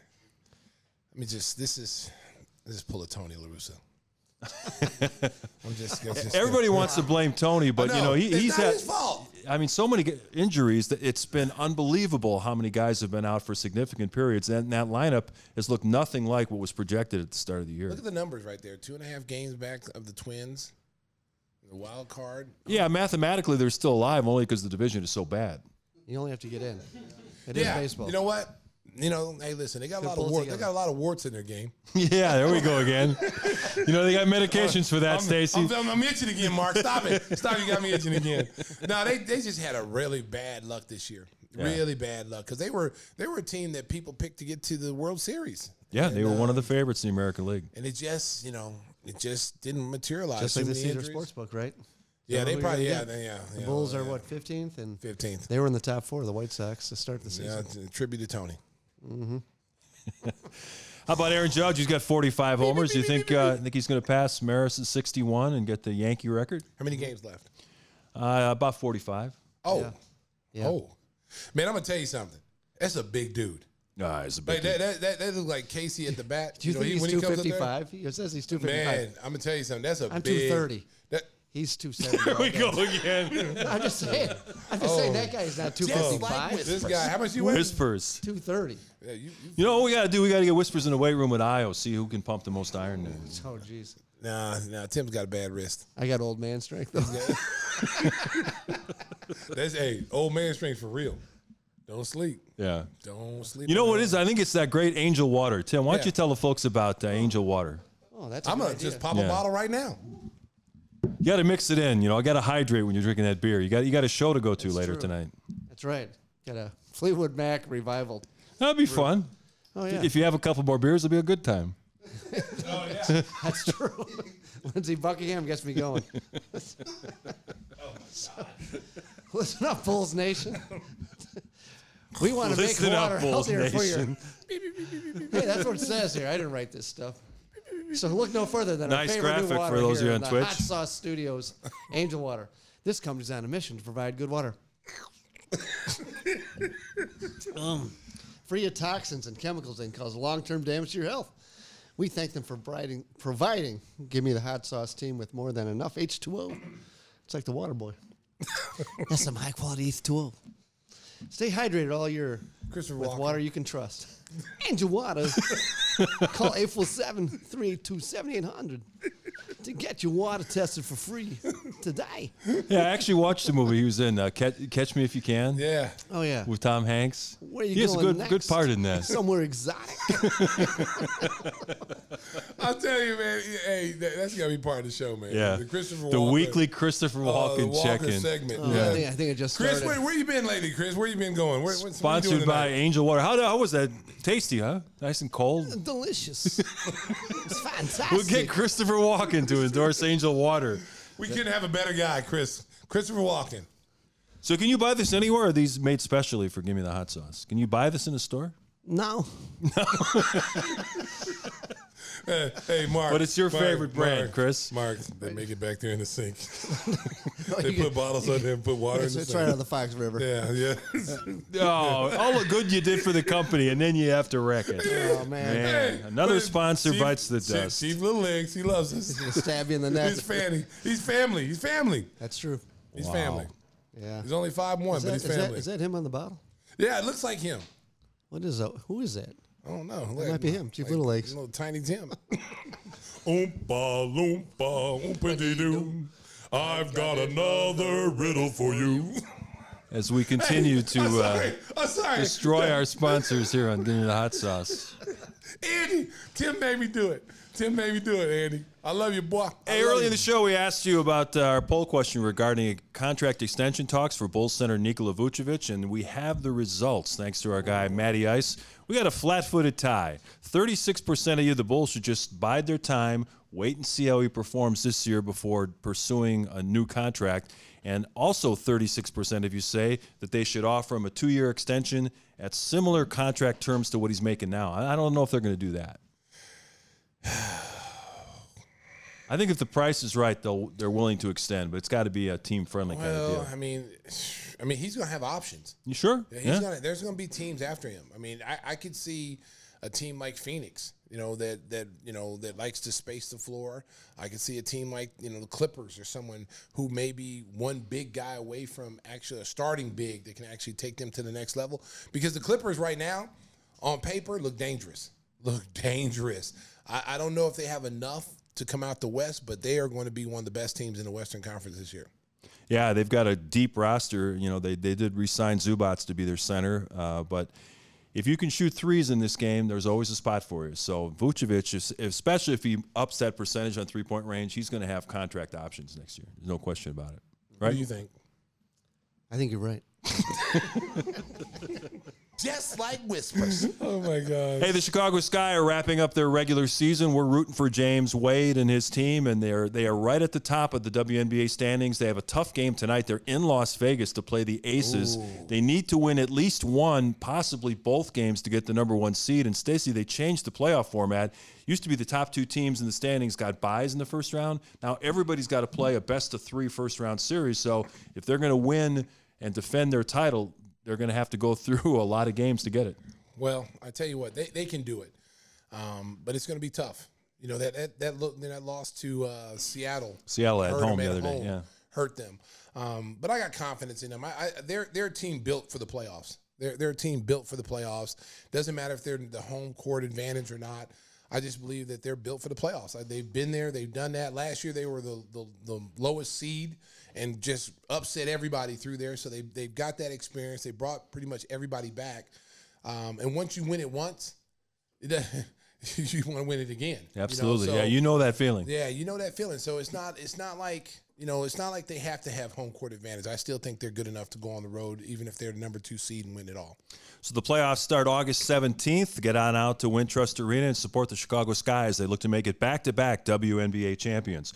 I mean, just this is this is pull a Tony La Russa. I'm just, just Everybody wants to blame Tony, but you know he, he's had. I mean, so many injuries that it's been unbelievable how many guys have been out for significant periods, and that lineup has looked nothing like what was projected at the start of the year. Look at the numbers right there. Two and a half games back of the Twins. The wild card. Yeah, mathematically they're still alive only because the division is so bad. You only have to get in. It is yeah, baseball. You know what? You know, hey, listen, they got a lot of pull warts. They got a lot of warts in their game. yeah, there we go again. you know they got medications for that, Stacey. I'm, I'm, I'm itching again, Mark. Stop it. Stop. You got me itching again. No, they, they just had a really bad luck this year. Really bad luck because they were they were a team that people picked to get to the World Series. Yeah, they were And, one uh, of the favorites in the American League. And it just you know it just didn't materialize. Just Too like the many Cedar injuries. Sportsbook, right? Yeah, Is they probably yeah they, yeah. The yeah, Bulls are yeah. what 15th and 15th. They were in the top four. The White Sox to start the Yeah, season. t- tribute to Tony. Mm-hmm. How about Aaron Judge? He's got 45 homers. Do you think uh, think he's going to pass Maris at 61 and get the Yankee record? How many games left? Uh, about 45. Oh, Yeah. Yeah. oh, man! I'm gonna tell you something. That's a big dude. Ah, he's a big Like that, that, that, that looks like Casey at the bat. Do you, know, think he- he's when he comes up there- 255? He says he's 255. Man, I'm gonna tell you something. That's a. I'm two thirty. That, He's 270. There we go again. I'm just saying. I'm just saying that guy's not just 255. like this guy. How much you weigh? Whispers. 230. Yeah, you, you, You know what we got to do? We got to get Whispers in the weight room with Ayo, see who can pump the most iron. there. Oh, jeez. nah, nah. Tim's got a bad wrist. I got old man strength, though. That's hey, old man strength for real. Don't sleep. Yeah. Don't sleep. You know on what it is? I think it's that great Angel Water. Tim, why don't Yeah. you tell the folks about uh, Angel Water? Oh, that's a I'm good gonna idea. just pop Yeah. a bottle right now. You got to mix it in. You know, I got to hydrate when you're drinking that beer. You got you got a show to go to later true. tonight. That's right. Got a Fleetwood Mac revival. That'd be fun. Oh, yeah. If you have a couple more beers, it'll be a good time. Oh yeah. That's true. Lindsey Buckingham gets me going. Oh my God. Listen up, Bulls Nation. We want to make Listen up, water Bulls healthier for Nation. you. Hey, that's what it says here. I didn't write this stuff. So look no further than Nice our favorite graphic new for water those of here you in on the Twitch. Hot Sauce Studios, Angel Water. This company's on a mission to provide good water. Um, free of toxins and chemicals that can cause long-term damage to your health. We thank them for providing, providing Give Me the Hot Sauce team with more than enough H2O. It's like the water boy. That's some high-quality H2O. Stay hydrated all year Christopher with Walken. water you can trust. Angel Water. Call 847-382-7800 to get your water tested for free today. Yeah, I actually watched the movie he was in. Uh, Catch, Catch Me If You Can. Yeah. Oh, yeah. With Tom Hanks. Where are you he has a good next? good part in that. Somewhere exotic. I'll tell you, man. Hey, that, that's gotta be part of the show, man. Yeah. the Christopher The Walken- weekly Christopher uh, the Walken Walker check-in. segment. Oh, yeah. I, think, I think it just Chris, started. where, where you been lately, Chris? Where you been going? Where, what's, what you Sponsored doing by? Angel Water. How, how was that? Tasty, huh? Nice and cold. Delicious. it's fantastic. We'll get Christopher Walken to endorse Angel Water. We couldn't have a better guy, Chris. Christopher Walken. So can you buy this anywhere? Or are these made specially for Give Me the Hot Sauce? Can you buy this in a store? No. No. Hey, hey, Mark. But it's your Mark, favorite brand, Mark, Chris. Mark, they make it back there in the sink. they put bottles on there and put water in It's, the it's sink. right out of the Fox River. Yeah, yeah. Oh, all the good you did for the company, and then you have to wreck it. Oh man. Man, another But sponsor Chief- bites the Chief- dust. Chief Little Legs, he loves us. Gonna stab you in the neck. He's family. He's family. He's family. That's true. He's Wow. family. Yeah. He's only five one, Is but that, he's is, that, family. is that him on the bottle? yeah, it looks like him. What is that? Who is that? I don't know. That might be him, Chief Little Legs. Little tiny Tim. Oompa loompa oompa doo. I've got another riddle for you. As we continue to I'm uh, sorry. I'm sorry. destroy our sponsors here on Give Me the Hot Sauce. Andy, Tim made me do it. Tim made me do it, Andy. I love you, boy. I Hey, love early you. in the show, we asked you about uh, our poll question regarding contract extension talks for Bulls center Nikola Vucevic, and we have the results thanks to our guy Matty Ice. We got a flat-footed tie. Thirty-six percent of you, the Bulls, should just bide their time, wait and see how he performs this year before pursuing a new contract. And also, 36% of you say that they should offer him a two-year extension at similar contract terms to what he's making now. I don't know if they're going to do that. I think if the price is right, they'll they're willing to extend, but it's got to be a team friendly kind of Well, deal. I mean, I mean, he's gonna have options. You sure? Yeah, gonna. There's gonna be teams after him. I mean, I, I could see a team like Phoenix, you know, that that you know that likes to space the floor. I could see a team like you know the Clippers or someone who may be one big guy away from actually a starting big that can actually take them to the next level. Because the Clippers right now, on paper, look dangerous. Look dangerous. I, I don't know if they have enough to come out the West, but they are going to be one of the best teams in the Western Conference this year. Yeah, they've got a deep roster. You know, they they did re-sign Zubac to be their center, uh, but if you can shoot threes in this game, there's always a spot for you. So Vucevic, is- especially if he ups that percentage on three-point range, he's going to have contract options next year. There's no question about it. What Right? do you think? I think you're right. Just like whispers. oh my God. Hey, the Chicago Sky are wrapping up their regular season. We're rooting for James Wade and his team, and they're they are right at the top of the WNBA standings. They have a tough game tonight. They're in Las Vegas to play the Aces. They need to win at least one, possibly both games to get the number one seed. And Stacey, they changed the playoff format. Used to be the top two teams in the standings got buys in the first round. Now everybody's got to play a best of three first round series. So if they're going to win and defend their title, they're going to have to go through a lot of games to get it. Well, I tell you what, they, they can do it, um, but it's going to be tough. You know that that that, look, that loss to uh, Seattle, Seattle at home the other day, yeah. hurt them. Um, but I got confidence in them. I, I, they're they're a team built for the playoffs. They're they're a team built for the playoffs. Doesn't matter if they're the home court advantage or not. I just believe that they're built for the playoffs. Like, They've been there. They've done that. Last year they were the, the, the lowest seed and just upset everybody through there. So they they've got that experience. They brought pretty much everybody back. Um, and once you win it once, it, you want to win it again. you know? Absolutely. So- yeah, you know that feeling. yeah, you know that feeling. So it's not it's not like you know it's not like they have to have home court advantage. I still think they're good enough to go on the road, even if they're the number two seed and win it all. So the playoffs start August 17th. Get on out to Wintrust Arena and support the Chicago Sky as they look to make it back-to-back WNBA champions.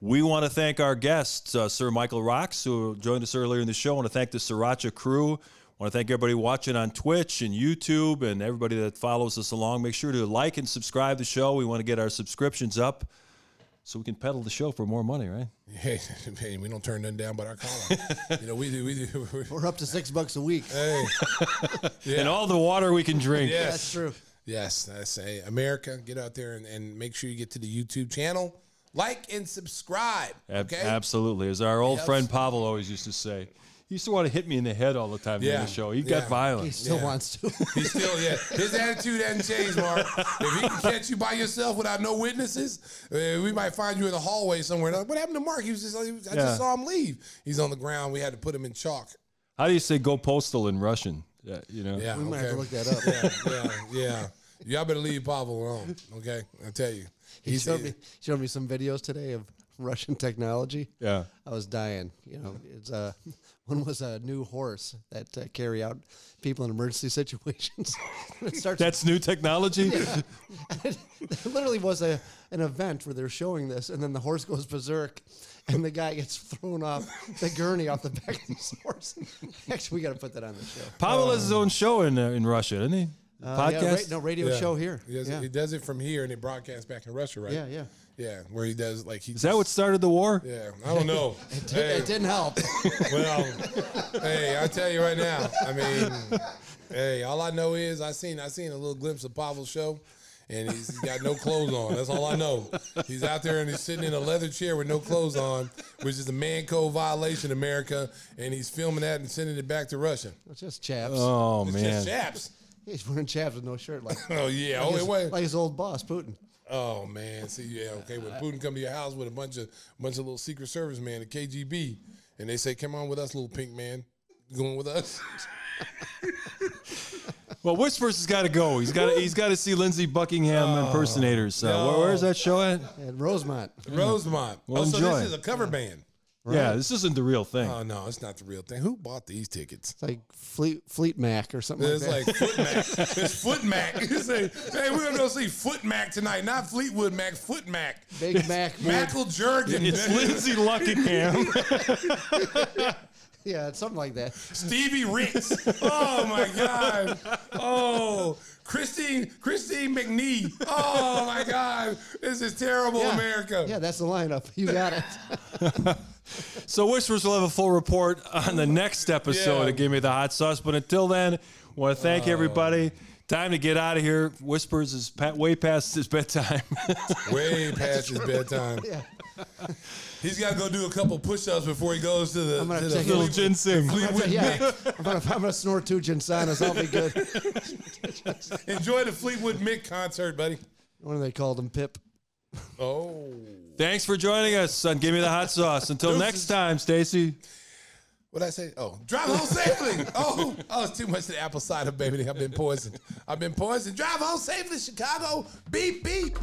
We want to thank our guests, uh, Sir Michael Rocks, who joined us earlier in the show. I want to thank the Sriracha crew. I want to thank everybody watching on Twitch and YouTube and everybody that follows us along. Make sure to like and subscribe the show. We want to get our subscriptions up so we can peddle the show for more money, right? Hey, hey, we don't turn nothing down but our collar. you know, we do. We do. We're up to six bucks a week. Hey, And all the water we can drink. yes, That's true. Yes, I say America. Get out there and, and make sure you get to the YouTube channel, like and subscribe. Ab- Okay. Absolutely. As our old Yes. friend Pavel always used to say, he used to want to hit me in the head all the time during Yeah. the show. He Yeah. got violent. He still Yeah. wants to. He still, yeah. His attitude hasn't changed, Mark. If he can catch you by yourself without no witnesses, uh, we might find you in the hallway somewhere. Like, what happened to Mark? He was just, I Yeah. just saw him leave. He's on the ground. We had to put him in chalk. How do you say go postal in Russian? Yeah, you know? Yeah, We might have to look that up. Yeah, yeah, yeah. Y'all better leave Pavel alone. Okay, I tell you. He showed me, showed me some videos today of Russian technology. Yeah. I was dying. You know, it's uh, one was a new horse that uh, carry out people in emergency situations. it starts. That's new technology. it literally was a an event where they're showing this, and then the horse goes berserk, and the guy gets thrown off the gurney off the back of his horse. Actually, we got to put that on the show. Pavel has his own show in uh, in Russia, doesn't he? Uh, yeah, Podcast. ra- no radio Yeah. show here. He does, yeah. he does it from here and it broadcasts back in Russia, right? yeah, yeah. Yeah, where he does like he. Is that what started the war? Yeah, I don't know. It, Hey, it didn't help. well, hey, I tell you right now. I mean, hey, all I know is I seen I seen a little glimpse of Pavel's show, and he's, he's got no clothes on. That's all I know. He's out there and he's sitting in a leather chair with no clothes on, which is a man code violation, in America. And he's filming that and sending it back to Russia. It's just chaps. Oh It's man. just chaps. He's wearing chaps with no shirt, like, Oh yeah. like, Oh his, wait, wait. like his old boss, Putin. Oh man, see, yeah, okay. When Putin come to your house with a bunch of bunch of little Secret Service man, the KGB, and they say, "Come on with us, little pink man, You going with us." Well, Whispers has got to go. He's got to he's got to see Lindsey Buckingham oh, impersonators. So where, where's that show at? And Rosemont. Rosemont. Well, oh, so enjoy. this is a cover band. Yeah, this isn't the real thing. Oh no, it's not the real thing. Who bought these tickets? It's like Fleet Fleet Mac or something It's like like. Foot Mac. It's Foot Mac. It's like, hey, we're gonna go see Foot Mac tonight, not Fleetwood Mac. Foot Mac. Big Mac. wood. Mackle Jerkin. It's Lindsey Luckingham. Yeah, it's something like that. Stevie Ricks. Oh my God. Oh, Christine Christine McNee. Oh my God. This is terrible, Yeah. America. Yeah, that's the lineup. You got it. so Whispers will have a full report on the next episode Yeah. of Give Me the Hot Sauce. But until then, want to thank uh, everybody. Time to get out of here. Whispers is pa- way past his bedtime. Way past his bedtime. Yeah. He's got to go do a couple push-ups before he goes to the, I'm gonna to the take a Little Fleetwood- ginseng. Fleetwood yeah. I'm gonna, I'm gonna snort two Ginsanas. I'll be good. Enjoy the Fleetwood Mick concert, buddy. What do they call them? Pip. Oh. Thanks for joining us on Give Me the Hot Sauce. Until next time, Stacey. What I say? Oh, drive home safely. oh, oh, it's too much of the apple cider, baby. I've been poisoned. I've been poisoned. Drive home safely, Chicago. Beep beep.